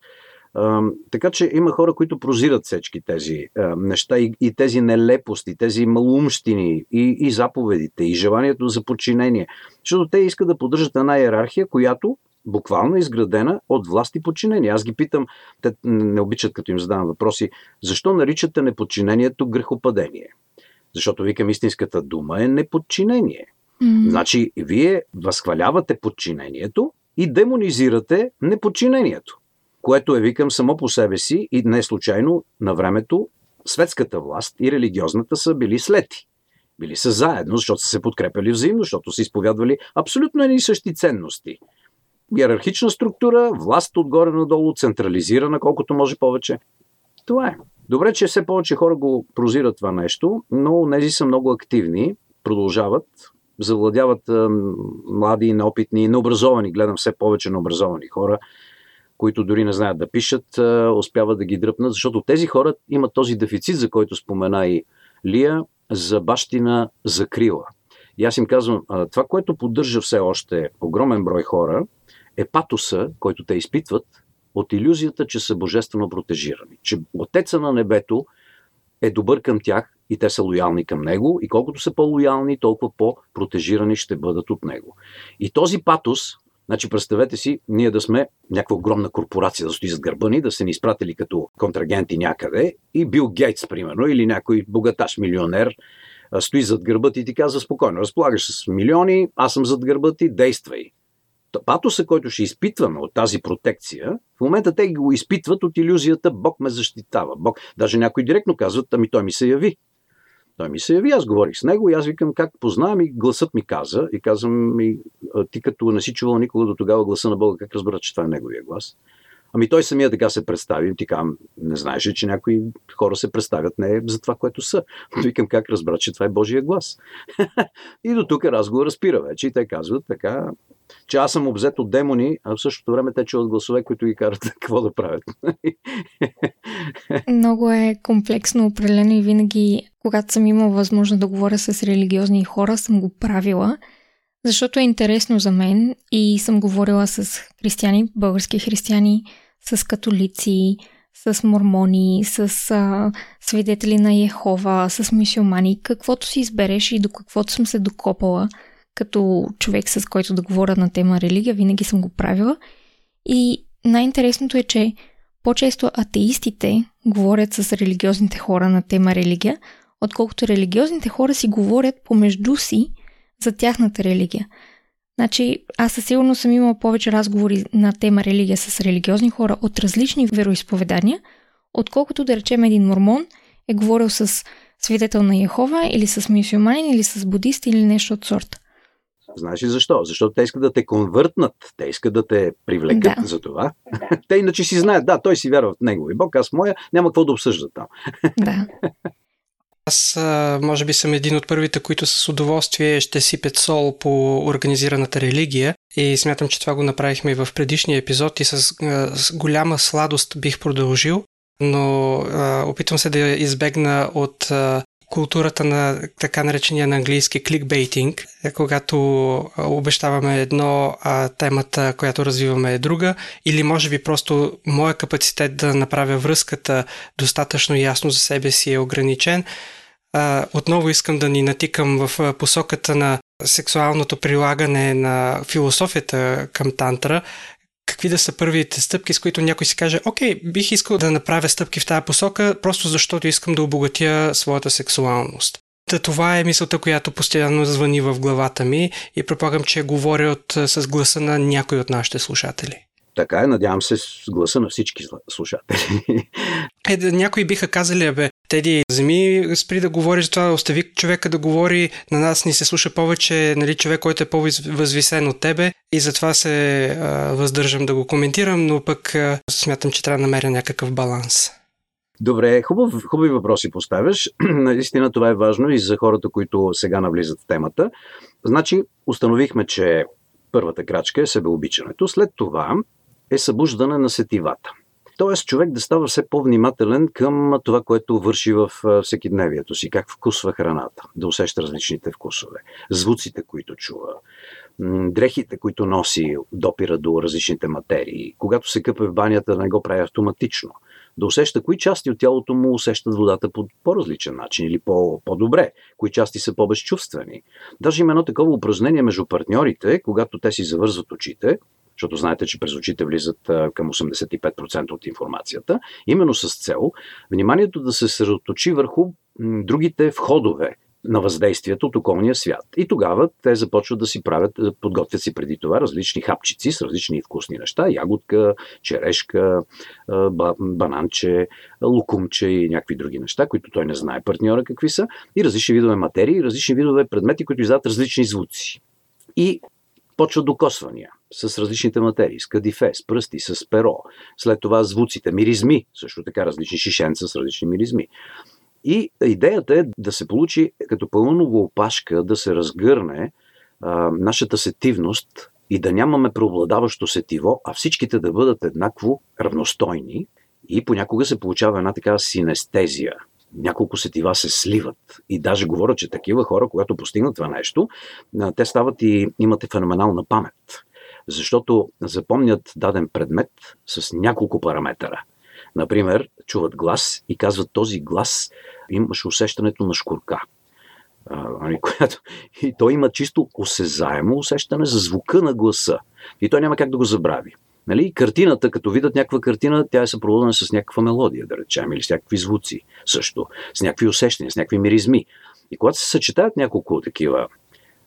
Така че има хора, които прозират всички тези неща и, и тези нелепости, тези малумщини и, и заповедите, и желанието за подчинение. Защото те искат да поддържат една иерархия, която буквално изградена от власт и подчинение. Аз ги питам, те не обичат като им задавам въпроси, защо наричате неподчинението грехопадение? Защото викам истинската дума е неподчинение. Mm-hmm. Значи, вие възхвалявате подчинението и демонизирате неподчинението, което е, викам, само по себе си и не случайно на времето светската власт и религиозната са били слети. Били са заедно, защото са се подкрепили взаимно, защото са изповядвали абсолютно едни същи ценности – иерархична структура, власт отгоре надолу, централизирана колкото може повече. Това е. Добре, че все повече хора го прозират това нещо, но нези са много активни, продължават, завладяват а, млади, неопитни, необразовани, гледам все повече необразовани хора, които дори не знаят да пишат, а, успяват да ги дръпнат, защото тези хора имат този дефицит, за който спомена и Лия, за бащина закрила. И аз им казвам, а, това, което поддържа все още огромен брой хора, е патоса, който те изпитват от иллюзията, че са божествено протежирани. Че Отеца на небето е добър към тях и те са лоялни към него и колкото са по-лоялни, толкова по-протежирани ще бъдат от него. И този патос, Значи, представете си, ние да сме някаква огромна корпорация да стои зад гърба ни, да се ни изпратили като контрагенти някъде и Бил Гейтс, примерно, или някой богаташ милионер стои зад гърба ти и ти казва спокойно, разполагаш с милиони, аз съм зад гърба ти, действай. Патоса, който ще изпитваме от тази протекция, в момента те го изпитват от иллюзията Бог ме защитава. Бог, даже някои директно казват, ами той ми се яви. Той ми се яви, аз говорих с него и аз викам как познавам и гласът ми каза. И казвам ми, ти като не си чувал никога до тогава гласа на Бога, как разбра, че това е неговия глас? Ами той самия така се представи. Ти казвам, не знаеш ли, че някои хора се представят не за това, което са. Викам как разбра, че това е Божия глас. и до тук разговор разпира вече. И те казват така, че аз съм обзет от демони, а в същото време те чуват гласове, които ги карат какво да правят. Много е комплексно определено и винаги, когато съм имала възможност да говоря с религиозни хора, съм го правила, защото е интересно за мен и съм говорила с християни, български християни, с католици, с мормони, с а, свидетели на Йехова, с мисиомани, каквото си избереш и до каквото съм се докопала – като човек, с който да говоря на тема религия, винаги съм го правила. И най-интересното е, че по-често атеистите говорят с религиозните хора на тема религия, отколкото религиозните хора си говорят помежду си за тяхната религия. Значи, аз със сигурност съм имала повече разговори на тема религия с религиозни хора от различни вероисповедания, отколкото да речем един мормон е говорил с свидетел на Яхова или с мюсюлманин или с будист или нещо от сорта. Знаеш ли защо? Защото те искат да те конвъртнат, те искат да те привлекат да. за това. те иначе си знаят, да, той си вярва в негови бог, аз моя, няма какво да обсъждат там. да. Аз, може би, съм един от първите, които с удоволствие ще сипят сол по организираната религия и смятам, че това го направихме и в предишния епизод и с, с голяма сладост бих продължил, но а, опитвам се да избегна от а, културата на така наречения на английски кликбейтинг, когато обещаваме едно, а темата, която развиваме е друга, или може би просто моя капацитет да направя връзката достатъчно ясно за себе си е ограничен. А, отново искам да ни натикам в посоката на сексуалното прилагане на философията към тантра, какви да са първите стъпки, с които някой си каже, окей, бих искал да направя стъпки в тази посока, просто защото искам да обогатя своята сексуалност. Та това е мисълта, която постоянно звъни в главата ми и предполагам, че говоря от, с гласа на някой от нашите слушатели. Така е, надявам се с гласа на всички слушатели. Е, някои биха казали, бе, Теди, вземи, спри да говориш за това, остави човека да говори, на нас ни се слуша повече нали, човек, който е по-възвисен от тебе и затова се а, въздържам да го коментирам, но пък а, смятам, че трябва да намеря някакъв баланс. Добре, хубав, хубави въпроси поставяш. Наистина това е важно и за хората, които сега навлизат в темата. Значи, установихме, че първата крачка е себеобичането. След това е събуждане на сетивата. Тоест човек да става все по-внимателен към това, което върши в всекидневието си, как вкусва храната, да усеща различните вкусове, звуците, които чува, дрехите, които носи, допира до различните материи. Когато се къпе в банята, да не го прави автоматично. Да усеща кои части от тялото му усещат водата по по-различен начин или по- по-добре, кои части са по-безчувствени. Даже има едно такова упражнение между партньорите, когато те си завързват очите защото знаете, че през очите влизат към 85% от информацията, именно с цел вниманието да се съсредоточи върху другите входове на въздействието от околния свят. И тогава те започват да си правят, подготвят си преди това различни хапчици с различни вкусни неща. Ягодка, черешка, бананче, лукумче и някакви други неща, които той не знае партньора какви са. И различни видове материи, различни видове предмети, които издават различни звуци. И почва докосвания с различните материи, с кадифе, с пръсти, с перо. След това звуците, миризми, също така различни шишенца с различни миризми. И идеята е да се получи като пълново опашка, да се разгърне а, нашата сетивност и да нямаме преобладаващо сетиво, а всичките да бъдат еднакво равностойни и понякога се получава една такава синестезия – няколко сетива се сливат. И даже говорят, че такива хора, когато постигнат това нещо, те стават и имате феноменална памет. Защото запомнят даден предмет с няколко параметъра. Например, чуват глас и казват този глас имаше усещането на шкурка. А, нали, която, и той има чисто осезаемо усещане за звука на гласа. И той няма как да го забрави. Нали? Картината, като видят някаква картина, тя е съпроводена с някаква мелодия, да речем, или с някакви звуци също, с някакви усещания, с някакви миризми. И когато се съчетаят няколко такива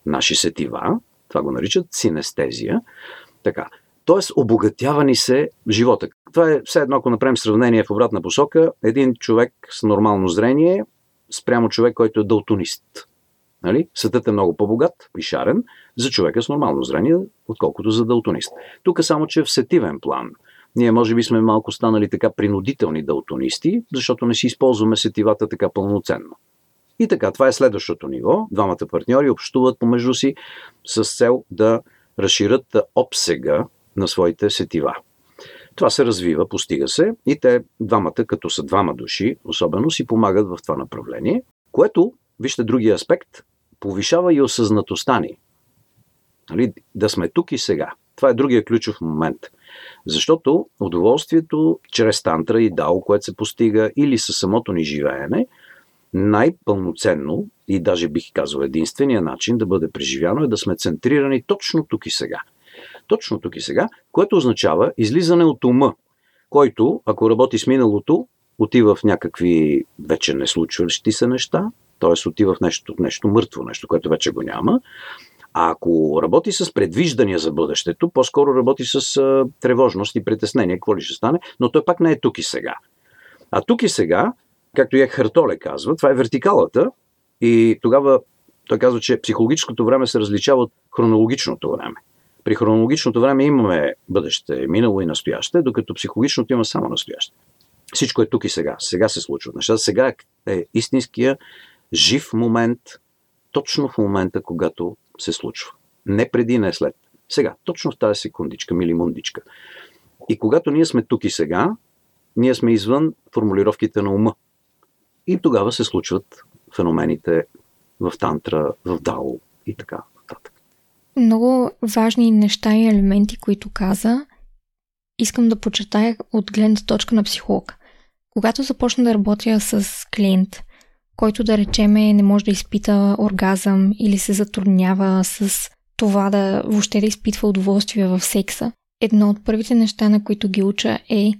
наши сетива, това го наричат синестезия, така, Тоест, обогатява ни се живота. Това е все едно, ако направим сравнение в обратна посока, един човек с нормално зрение спрямо човек, който е далтонист. Нали? Светът е много по-богат и шарен за човека с нормално зрение, отколкото за далтонист. Тук само, че в сетивен план. Ние може би сме малко станали така принудителни далтонисти, защото не си използваме сетивата така пълноценно. И така, това е следващото ниво. Двамата партньори общуват помежду си с цел да разширят обсега на своите сетива. Това се развива, постига се и те двамата, като са двама души, особено си помагат в това направление, което, вижте другия аспект, повишава и осъзнатостта ни. Нали? Да сме тук и сега. Това е другия ключов момент. Защото удоволствието чрез тантра и дао, което се постига, или със самото ни живеене, най-пълноценно и даже бих казал единствения начин да бъде преживяно е да сме центрирани точно тук и сега. Точно тук и сега, което означава излизане от ума, който, ако работи с миналото, отива в някакви вече не случващи се неща, т.е. отива в нещо, нещо мъртво, нещо, което вече го няма. А ако работи с предвиждания за бъдещето, по-скоро работи с тревожност и притеснение, какво ли ще стане, но той пак не е тук и сега. А тук и сега, както Ек Хартоле казва, това е вертикалата и тогава той казва, че психологическото време се различава от хронологичното време. При хронологичното време имаме бъдеще, минало и настояще, докато психологичното има само настояще. Всичко е тук и сега. Сега се случват нещата. Сега е истинския жив момент, точно в момента, когато се случва. Не преди, не след. Сега, точно в тази секундичка, милимундичка. И когато ние сме тук и сега, ние сме извън формулировките на ума. И тогава се случват феномените в тантра, в дао и така нататък. Много важни неща и елементи, които каза, искам да почетая от гледната точка на психолог. Когато започна да работя с клиент, който да речеме не може да изпита оргазъм или се затруднява с това да въобще да изпитва удоволствие в секса, едно от първите неща, на които ги уча е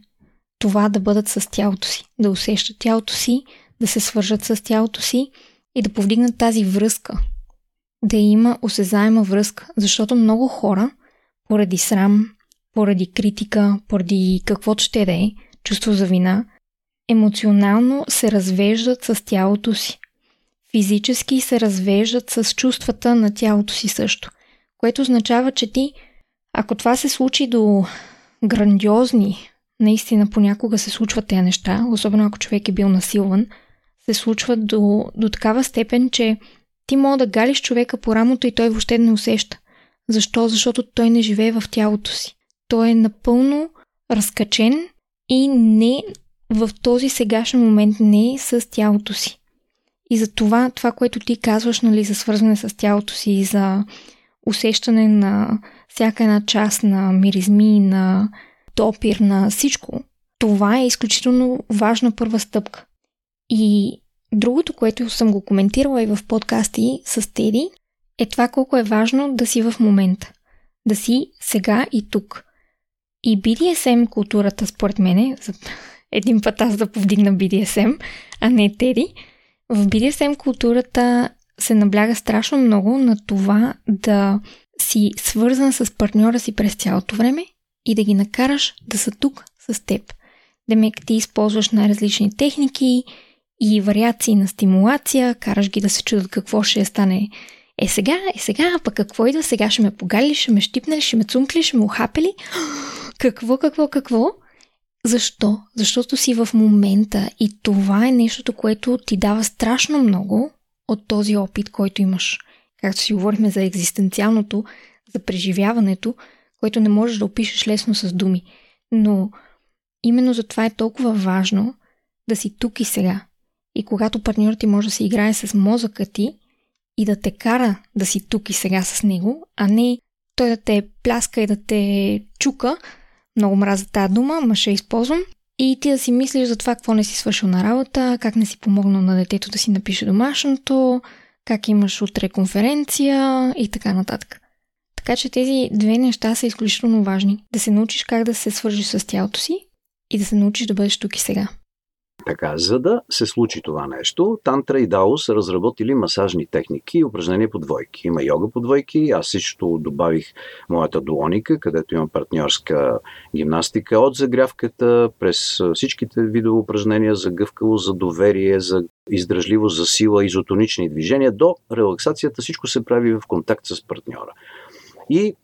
това да бъдат с тялото си, да усещат тялото си, да се свържат с тялото си и да повдигнат тази връзка. Да има осезаема връзка, защото много хора, поради срам, поради критика, поради каквото ще да е, чувство за вина, емоционално се развеждат с тялото си. Физически се развеждат с чувствата на тялото си също. Което означава, че ти, ако това се случи до грандиозни, наистина понякога се случват тези неща, особено ако човек е бил насилван – се случват до, до такава степен, че ти мога да галиш човека по рамото и той въобще не усеща. Защо? Защото той не живее в тялото си. Той е напълно разкачен и не в този сегашен момент не е с тялото си. И за това, това, което ти казваш, нали, за свързване с тялото си и за усещане на всяка една част на миризми, на допир, на всичко, това е изключително важна първа стъпка. И другото, което съм го коментирала и в подкасти с Теди, е това колко е важно да си в момента. Да си сега и тук. И BDSM културата, според мен, един път аз да повдигна BDSM, а не Теди, в BDSM културата се набляга страшно много на това да си свързан с партньора си през цялото време и да ги накараш да са тук с теб. Демек ти използваш най-различни техники, и вариации на стимулация, караш ги да се чудат какво ще стане. Е сега, е сега, пък какво идва сега? Ще ме погали, ще ме щипне, ще ме цункли, ще ме ухапели? Какво, какво, какво? Защо? Защото си в момента и това е нещото, което ти дава страшно много от този опит, който имаш. Както си говорихме за екзистенциалното, за преживяването, което не можеш да опишеш лесно с думи. Но именно за това е толкова важно да си тук и сега. И когато партньорът ти може да се играе с мозъка ти и да те кара да си тук и сега с него, а не той да те пляска и да те чука. Много мраза тази дума, ма ще използвам. И ти да си мислиш за това какво не си свършил на работа, как не си помогнал на детето да си напише домашното, как имаш утре конференция и така нататък. Така че тези две неща са изключително важни. Да се научиш как да се свържиш с тялото си и да се научиш да бъдеш тук и сега. Така, за да се случи това нещо, Тантра и Дао са разработили масажни техники и упражнения по двойки. Има йога по двойки, аз също добавих моята дуоника, където има партньорска гимнастика от загрявката през всичките видове упражнения за гъвкаво, за доверие, за издръжливост, за сила, изотонични движения до релаксацията. Всичко се прави в контакт с партньора. И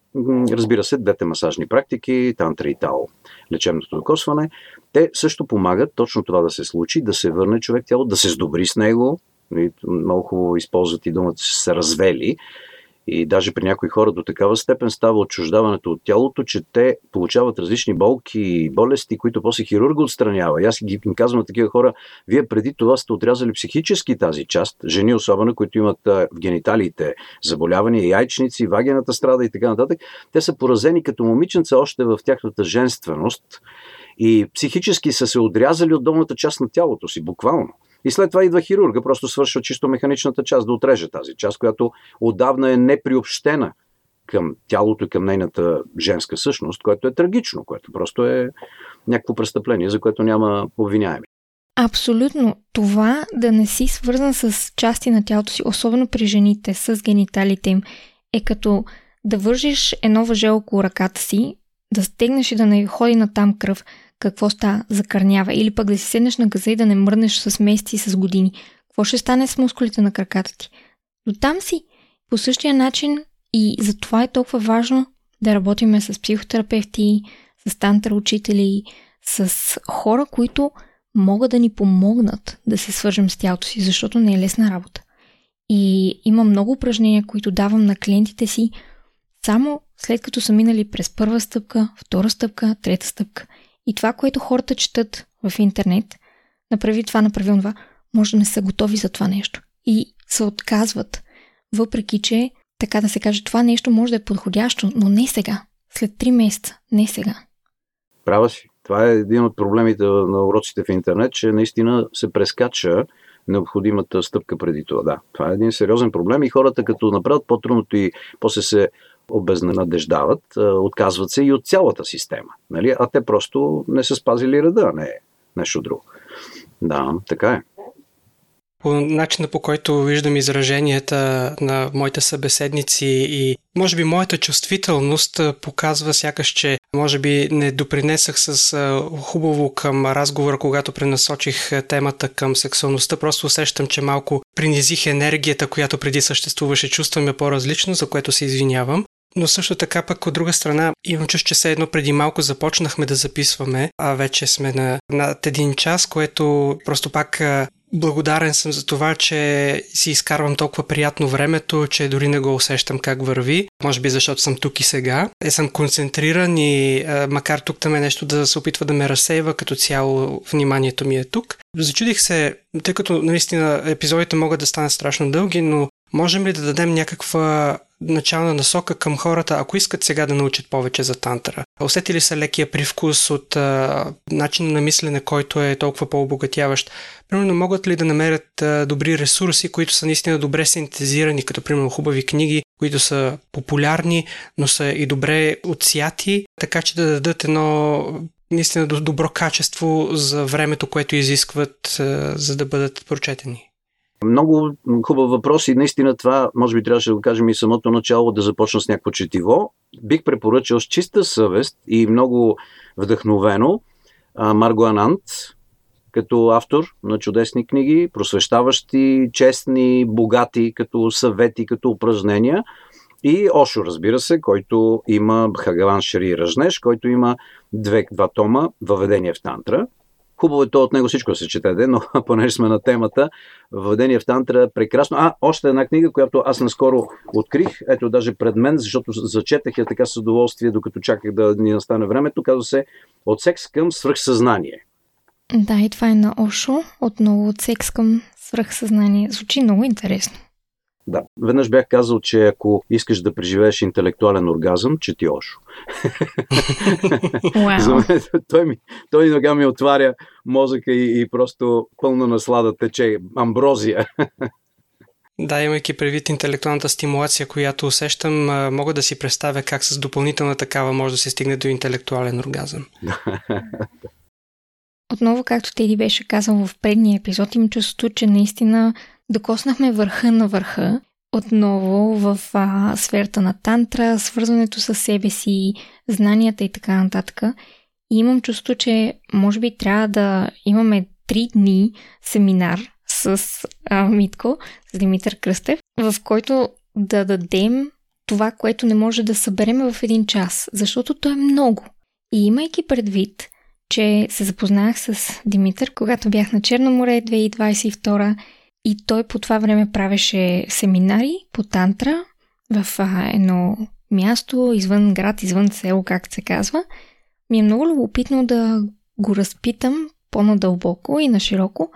разбира се, двете масажни практики, тантра и тао, лечебното докосване, те също помагат точно това да се случи, да се върне човек тяло, да се сдобри с него. Много хубаво използват и думата, че се развели. И даже при някои хора до такава степен става отчуждаването от тялото, че те получават различни болки и болести, които после хирурга отстранява. И аз ги казвам на такива хора, вие преди това сте отрязали психически тази част, жени особено, които имат в гениталиите заболявания, яйчници, вагината страда и така нататък. Те са поразени като момиченца още в тяхната женственост и психически са се отрязали от долната част на тялото си, буквално. И след това идва хирурга, просто свършва чисто механичната част, да отреже тази част, която отдавна е неприобщена към тялото и към нейната женска същност, което е трагично, което просто е някакво престъпление, за което няма обвиняеми. Абсолютно. Това да не си свързан с части на тялото си, особено при жените, с гениталите им, е като да вържиш едно въже около ръката си, да стегнеш и да не ходи на там кръв, какво ста закърнява, или пък да си седнеш на газа и да не мръднеш с месеци и с години. Какво ще стане с мускулите на краката ти? Но там си. По същия начин и за това е толкова важно да работиме с психотерапевти, с тантра учители, с хора, които могат да ни помогнат да се свържем с тялото си, защото не е лесна работа. И има много упражнения, които давам на клиентите си само след като са минали през първа стъпка, втора стъпка, трета стъпка. И това, което хората четат в интернет, направи това, направи това, може да не са готови за това нещо. И се отказват. Въпреки, че, така да се каже, това нещо може да е подходящо, но не сега. След 3 месеца, не сега. Права си. Това е един от проблемите на уроците в интернет, че наистина се прескача необходимата стъпка преди това. Да, това е един сериозен проблем и хората като направят по-трудното и после се обезнадеждават, отказват се и от цялата система. Нали? А те просто не са спазили реда, не нещо друго. Да, така е. По начина по който виждам израженията на моите събеседници и може би моята чувствителност показва сякаш, че може би не допринесах с хубаво към разговора, когато пренасочих темата към сексуалността. Просто усещам, че малко принизих енергията, която преди съществуваше. Чувстваме по-различно, за което се извинявам. Но също така пък от друга страна имам чувство, че все едно преди малко започнахме да записваме, а вече сме на над един час, което просто пак благодарен съм за това, че си изкарвам толкова приятно времето, че дори не го усещам как върви. Може би защото съм тук и сега. Е, съм концентриран и макар тук там е нещо да се опитва да ме разсейва, като цяло вниманието ми е тук. Зачудих се, тъй като наистина епизодите могат да станат страшно дълги, но можем ли да дадем някаква начална насока към хората, ако искат сега да научат повече за тантра? Усетили са лекия привкус от а, начин на мислене, който е толкова по-обогатяващ? Примерно, могат ли да намерят а, добри ресурси, които са наистина добре синтезирани, като примерно хубави книги, които са популярни, но са и добре отсяти, така че да дадат едно наистина добро качество за времето, което изискват, а, за да бъдат прочетени? Много хубав въпрос и наистина това, може би трябваше да го кажем и самото начало, да започна с някакво четиво. Бих препоръчал с чиста съвест и много вдъхновено Марго Анант, като автор на чудесни книги, просвещаващи, честни, богати, като съвети, като упражнения. И Ошо, разбира се, който има Хагаван Шри Ръжнеш, който има две, два тома Въведение в тантра – Хубаво е то от него всичко се чете, но понеже сме на темата, Въведение в тантра прекрасно. А, още една книга, която аз наскоро открих, ето даже пред мен, защото зачетах я така с удоволствие, докато чаках да ни настане времето, казва се От секс към свръхсъзнание. Да, и това е на Ошо, отново от секс към свръхсъзнание. Звучи много интересно. Да. Веднъж бях казал, че ако искаш да преживееш интелектуален оргазъм, че ти Ошо. Wow. За мен, той, ми, той нога ми отваря мозъка и, и просто пълна наслада тече. Амброзия. Да, имайки предвид интелектуалната стимулация, която усещам, мога да си представя как с допълнителна такава може да се стигне до интелектуален оргазъм. Отново, както Теди беше казал в предния епизод, им чувството, че наистина докоснахме върха на върха. Отново в а, сферата на тантра, свързването с себе си, знанията и така нататък. И имам чувство, че може би трябва да имаме три дни семинар с а, Митко, с Димитър Кръстев, в който да дадем това, което не може да съберем в един час, защото то е много. И имайки предвид, че се запознах с Димитър, когато бях на Черно море 2022 и той по това време правеше семинари по тантра в а, едно място, извън град, извън село, както се казва. Ми е много любопитно да го разпитам по-надълбоко и на широко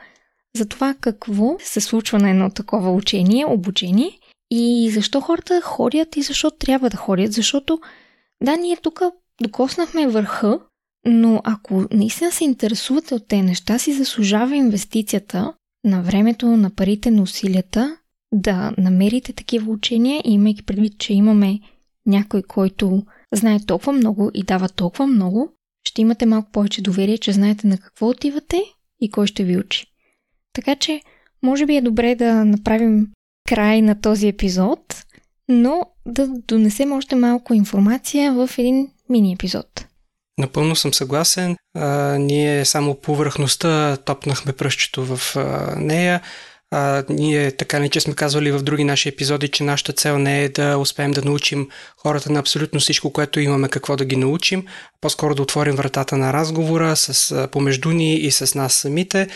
за това какво се случва на едно такова учение, обучение и защо хората ходят и защо трябва да ходят, защото да, ние тук докоснахме върха, но ако наистина се интересувате от тези неща, си заслужава инвестицията на времето, на парите, на усилията да намерите такива учения имайки предвид, че имаме някой, който знае толкова много и дава толкова много, ще имате малко повече доверие, че знаете на какво отивате и кой ще ви учи. Така че, може би е добре да направим край на този епизод, но да донесем още малко информация в един мини епизод. Напълно съм съгласен. А, ние само повърхността топнахме пръщето в а, нея. А, ние така не че сме казвали в други наши епизоди, че нашата цел не е да успеем да научим хората на абсолютно всичко, което имаме какво да ги научим, по-скоро да отворим вратата на разговора с помежду ни и с нас самите,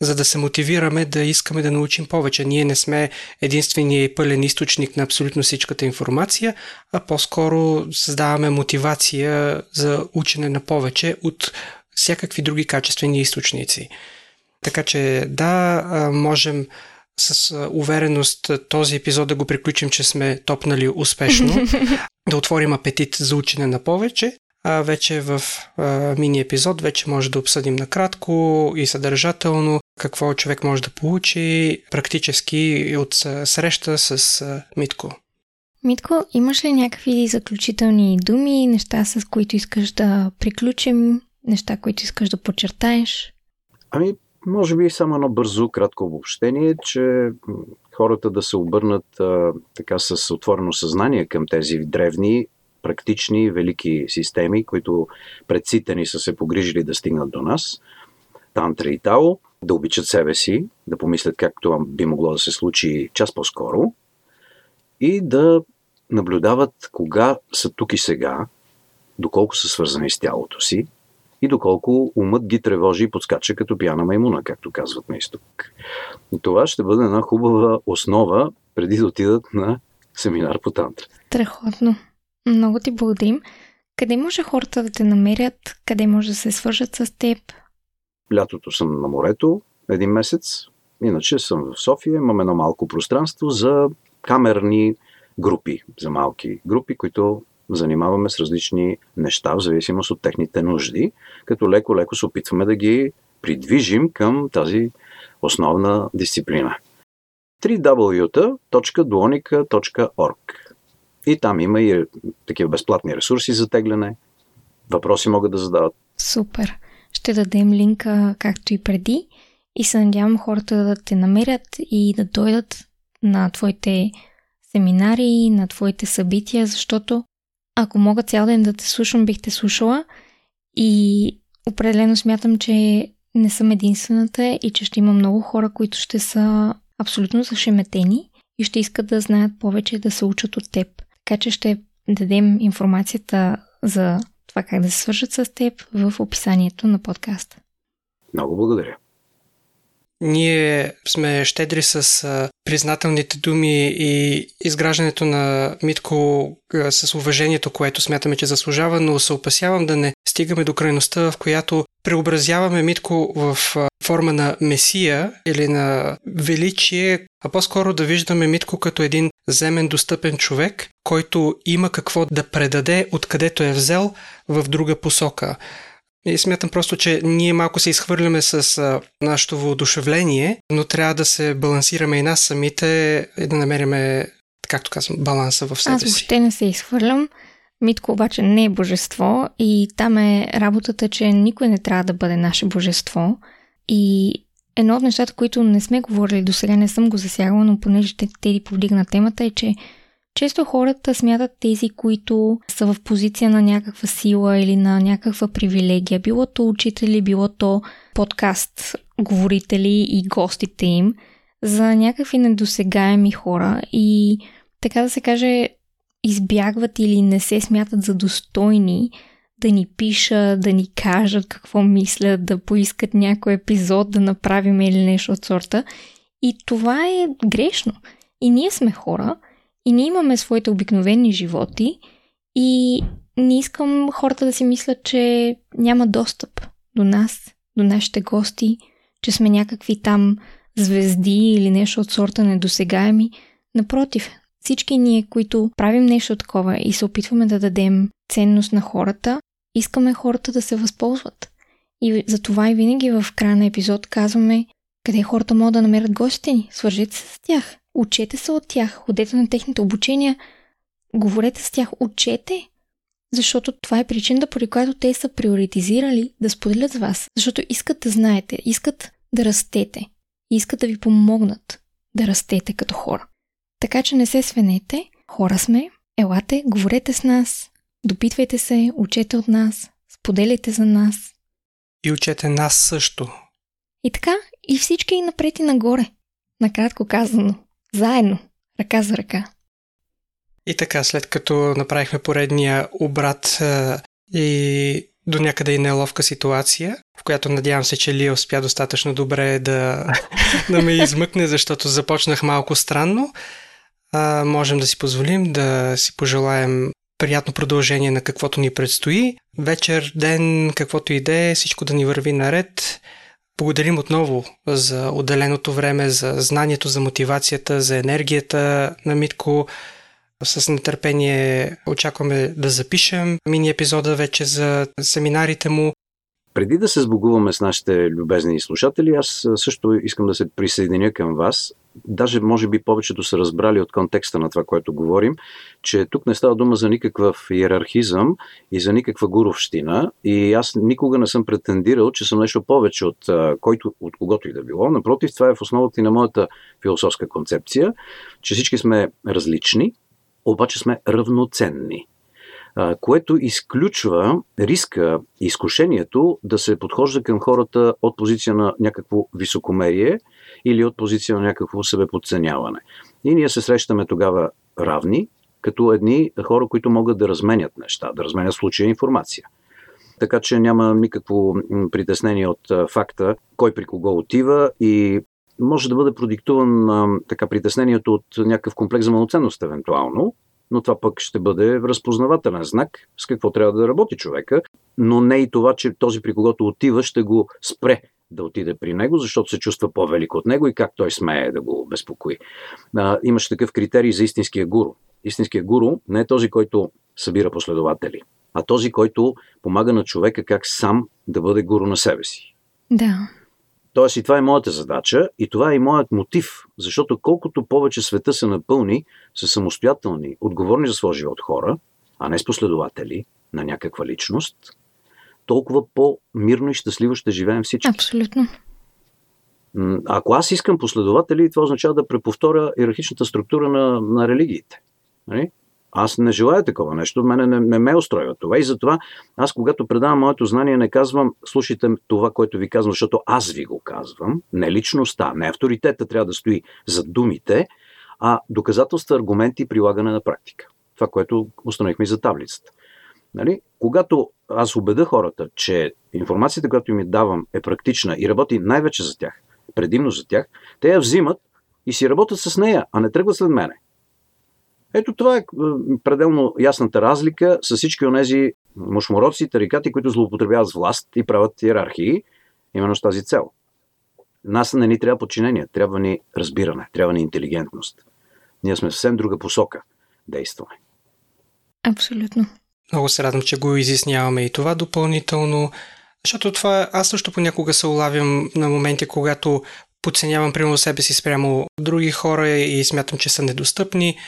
за да се мотивираме да искаме да научим повече. Ние не сме единствения и пълен източник на абсолютно всичката информация, а по-скоро създаваме мотивация за учене на повече от всякакви други качествени източници. Така че да, можем с увереност този епизод да го приключим, че сме топнали успешно, да отворим апетит за учене на повече а вече в а, мини епизод вече може да обсъдим накратко и съдържателно какво човек може да получи практически от среща с Митко. Митко, имаш ли някакви заключителни думи, неща с които искаш да приключим, неща, които искаш да подчертаеш? Ами, може би само едно бързо, кратко обобщение, че хората да се обърнат а, така с отворено съзнание към тези древни практични, велики системи, които предците ни са се погрижили да стигнат до нас, тантра и тао, да обичат себе си, да помислят как това би могло да се случи час по-скоро и да наблюдават кога са тук и сега, доколко са свързани с тялото си и доколко умът ги тревожи и подскача като пияна маймуна, както казват на изток. И това ще бъде една хубава основа преди да отидат на семинар по тантра. Страхотно. Много ти благодарим. Къде може хората да те намерят? Къде може да се свържат с теб? Лятото съм на морето, един месец. Иначе съм в София. Имам едно малко пространство за камерни групи, за малки групи, които занимаваме с различни неща, в зависимост от техните нужди, като леко-леко се опитваме да ги придвижим към тази основна дисциплина. www.duonica.org и там има и такива безплатни ресурси за тегляне. Въпроси могат да задават. Супер. Ще дадем линка, както и преди. И се надявам хората да те намерят и да дойдат на твоите семинари, на твоите събития, защото ако мога цял ден да те слушам, бих те слушала. И определено смятам, че не съм единствената и че ще има много хора, които ще са абсолютно зашеметени и ще искат да знаят повече да се учат от теб. Така че ще дадем информацията за това как да се свържат с теб в описанието на подкаста. Много благодаря. Ние сме щедри с признателните думи и изграждането на Митко с уважението, което смятаме, че заслужава, но се опасявам да не стигаме до крайността, в която преобразяваме Митко в форма на месия или на величие, а по-скоро да виждаме Митко като един земен достъпен човек, който има какво да предаде откъдето е взел в друга посока. И смятам просто, че ние малко се изхвърляме с нашето воодушевление, но трябва да се балансираме и нас самите и да намериме, както казвам, баланса в себе си. Аз въобще не се изхвърлям. Митко обаче не е божество и там е работата, че никой не трябва да бъде наше божество. И едно от нещата, които не сме говорили до сега, не съм го засягала, но понеже те, те повдигна темата е, че често хората смятат тези, които са в позиция на някаква сила или на някаква привилегия, било то учители, било то подкаст говорители и гостите им, за някакви недосегаеми хора и така да се каже, избягват или не се смятат за достойни да ни пишат, да ни кажат какво мислят, да поискат някой епизод да направим или нещо от сорта. И това е грешно. И ние сме хора, и ние имаме своите обикновени животи и не искам хората да си мислят, че няма достъп до нас, до нашите гости, че сме някакви там звезди или нещо от сорта недосегаеми. Напротив, всички ние, които правим нещо такова и се опитваме да дадем ценност на хората, искаме хората да се възползват. И затова и винаги в края на епизод казваме къде хората могат да намерят гостите ни. Свържете се с тях. Учете се от тях. Ходете на техните обучения. Говорете с тях. Учете. Защото това е причината, поради която те са приоритизирали да споделят с вас. Защото искат да знаете, искат да растете. Искат да ви помогнат да растете като хора. Така че не се свенете. Хора сме. Елате, говорете с нас. Допитвайте се, учете от нас. Споделяйте за нас. И учете нас също. И така, и всички и напред и нагоре. Накратко казано. Заедно. Ръка за ръка. И така, след като направихме поредния обрат и до някъде и неловка ситуация, в която надявам се, че Лия успя достатъчно добре да, да ме измъкне, защото започнах малко странно. А, можем да си позволим да си пожелаем приятно продължение на каквото ни предстои. Вечер, ден, каквото и да е, всичко да ни върви наред. Благодарим отново за отделеното време, за знанието, за мотивацията, за енергията на Митко. С нетърпение очакваме да запишем мини епизода вече за семинарите му. Преди да се сбогуваме с нашите любезни слушатели, аз също искам да се присъединя към вас. Даже може би повечето са разбрали от контекста на това, което говорим, че тук не става дума за никакъв иерархизъм и за никаква гуровщина. И аз никога не съм претендирал, че съм нещо повече от, който, от когото и да било. Напротив, това е в основата и на моята философска концепция, че всички сме различни, обаче сме равноценни което изключва риска изкушението да се подхожда към хората от позиция на някакво високомерие или от позиция на някакво себеподценяване. И ние се срещаме тогава равни, като едни хора, които могат да разменят неща, да разменят случая информация. Така че няма никакво притеснение от факта кой при кого отива и може да бъде продиктуван така притеснението от някакъв комплекс за малоценност евентуално, но това пък ще бъде разпознавателен знак с какво трябва да работи човека, но не и това, че този при когото отива ще го спре да отиде при него, защото се чувства по-велик от него и как той смее да го безпокои. А, имаше такъв критерий за истинския гуру. Истинският гуру не е този, който събира последователи, а този, който помага на човека как сам да бъде гуру на себе си. Да. Тоест и това е моята задача и това е и моят мотив, защото колкото повече света се напълни с самостоятелни, отговорни за своя живот хора, а не с последователи на някаква личност, толкова по-мирно и щастливо ще живеем всички. Абсолютно. Ако аз искам последователи, това означава да преповторя иерархичната структура на, на религиите. Нали? Аз не желая такова нещо, мене не, не ме устройва това и затова аз когато предавам моето знание не казвам слушайте това, което ви казвам, защото аз ви го казвам, не личността, не авторитета трябва да стои за думите, а доказателства, аргументи и прилагане на практика. Това, което установихме и за таблицата. Нали? Когато аз убеда хората, че информацията, която ми давам е практична и работи най-вече за тях, предимно за тях, те я взимат и си работят с нея, а не тръгват след мене. Ето това е пределно ясната разлика с всички от тези мушмороци тарикати, които злоупотребяват с власт и правят иерархии, именно с тази цел. Нас не ни трябва подчинение, трябва ни разбиране, трябва ни интелигентност. Ние сме съвсем друга посока действаме. Абсолютно. Много се радвам, че го изясняваме и това допълнително, защото това аз също понякога се улавям на моменти, когато подценявам примерно себе си спрямо други хора и смятам, че са недостъпни.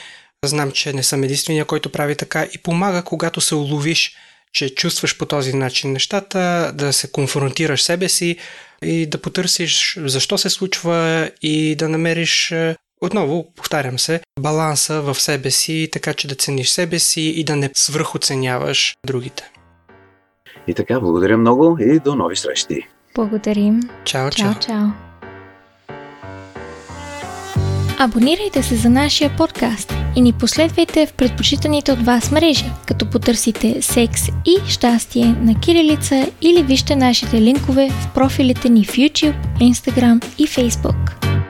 Знам, че не съм единствения, който прави така и помага, когато се уловиш, че чувстваш по този начин нещата, да се конфронтираш себе си и да потърсиш защо се случва и да намериш отново, повтарям се, баланса в себе си, така че да цениш себе си и да не свръхоценяваш другите. И така, благодаря много и до нови срещи. Благодарим. Чао, чао. Чао, чао. Абонирайте се за нашия подкаст и ни последвайте в предпочитаните от вас мрежи, като потърсите секс и щастие на Кирилица или вижте нашите линкове в профилите ни в YouTube, Instagram и Facebook.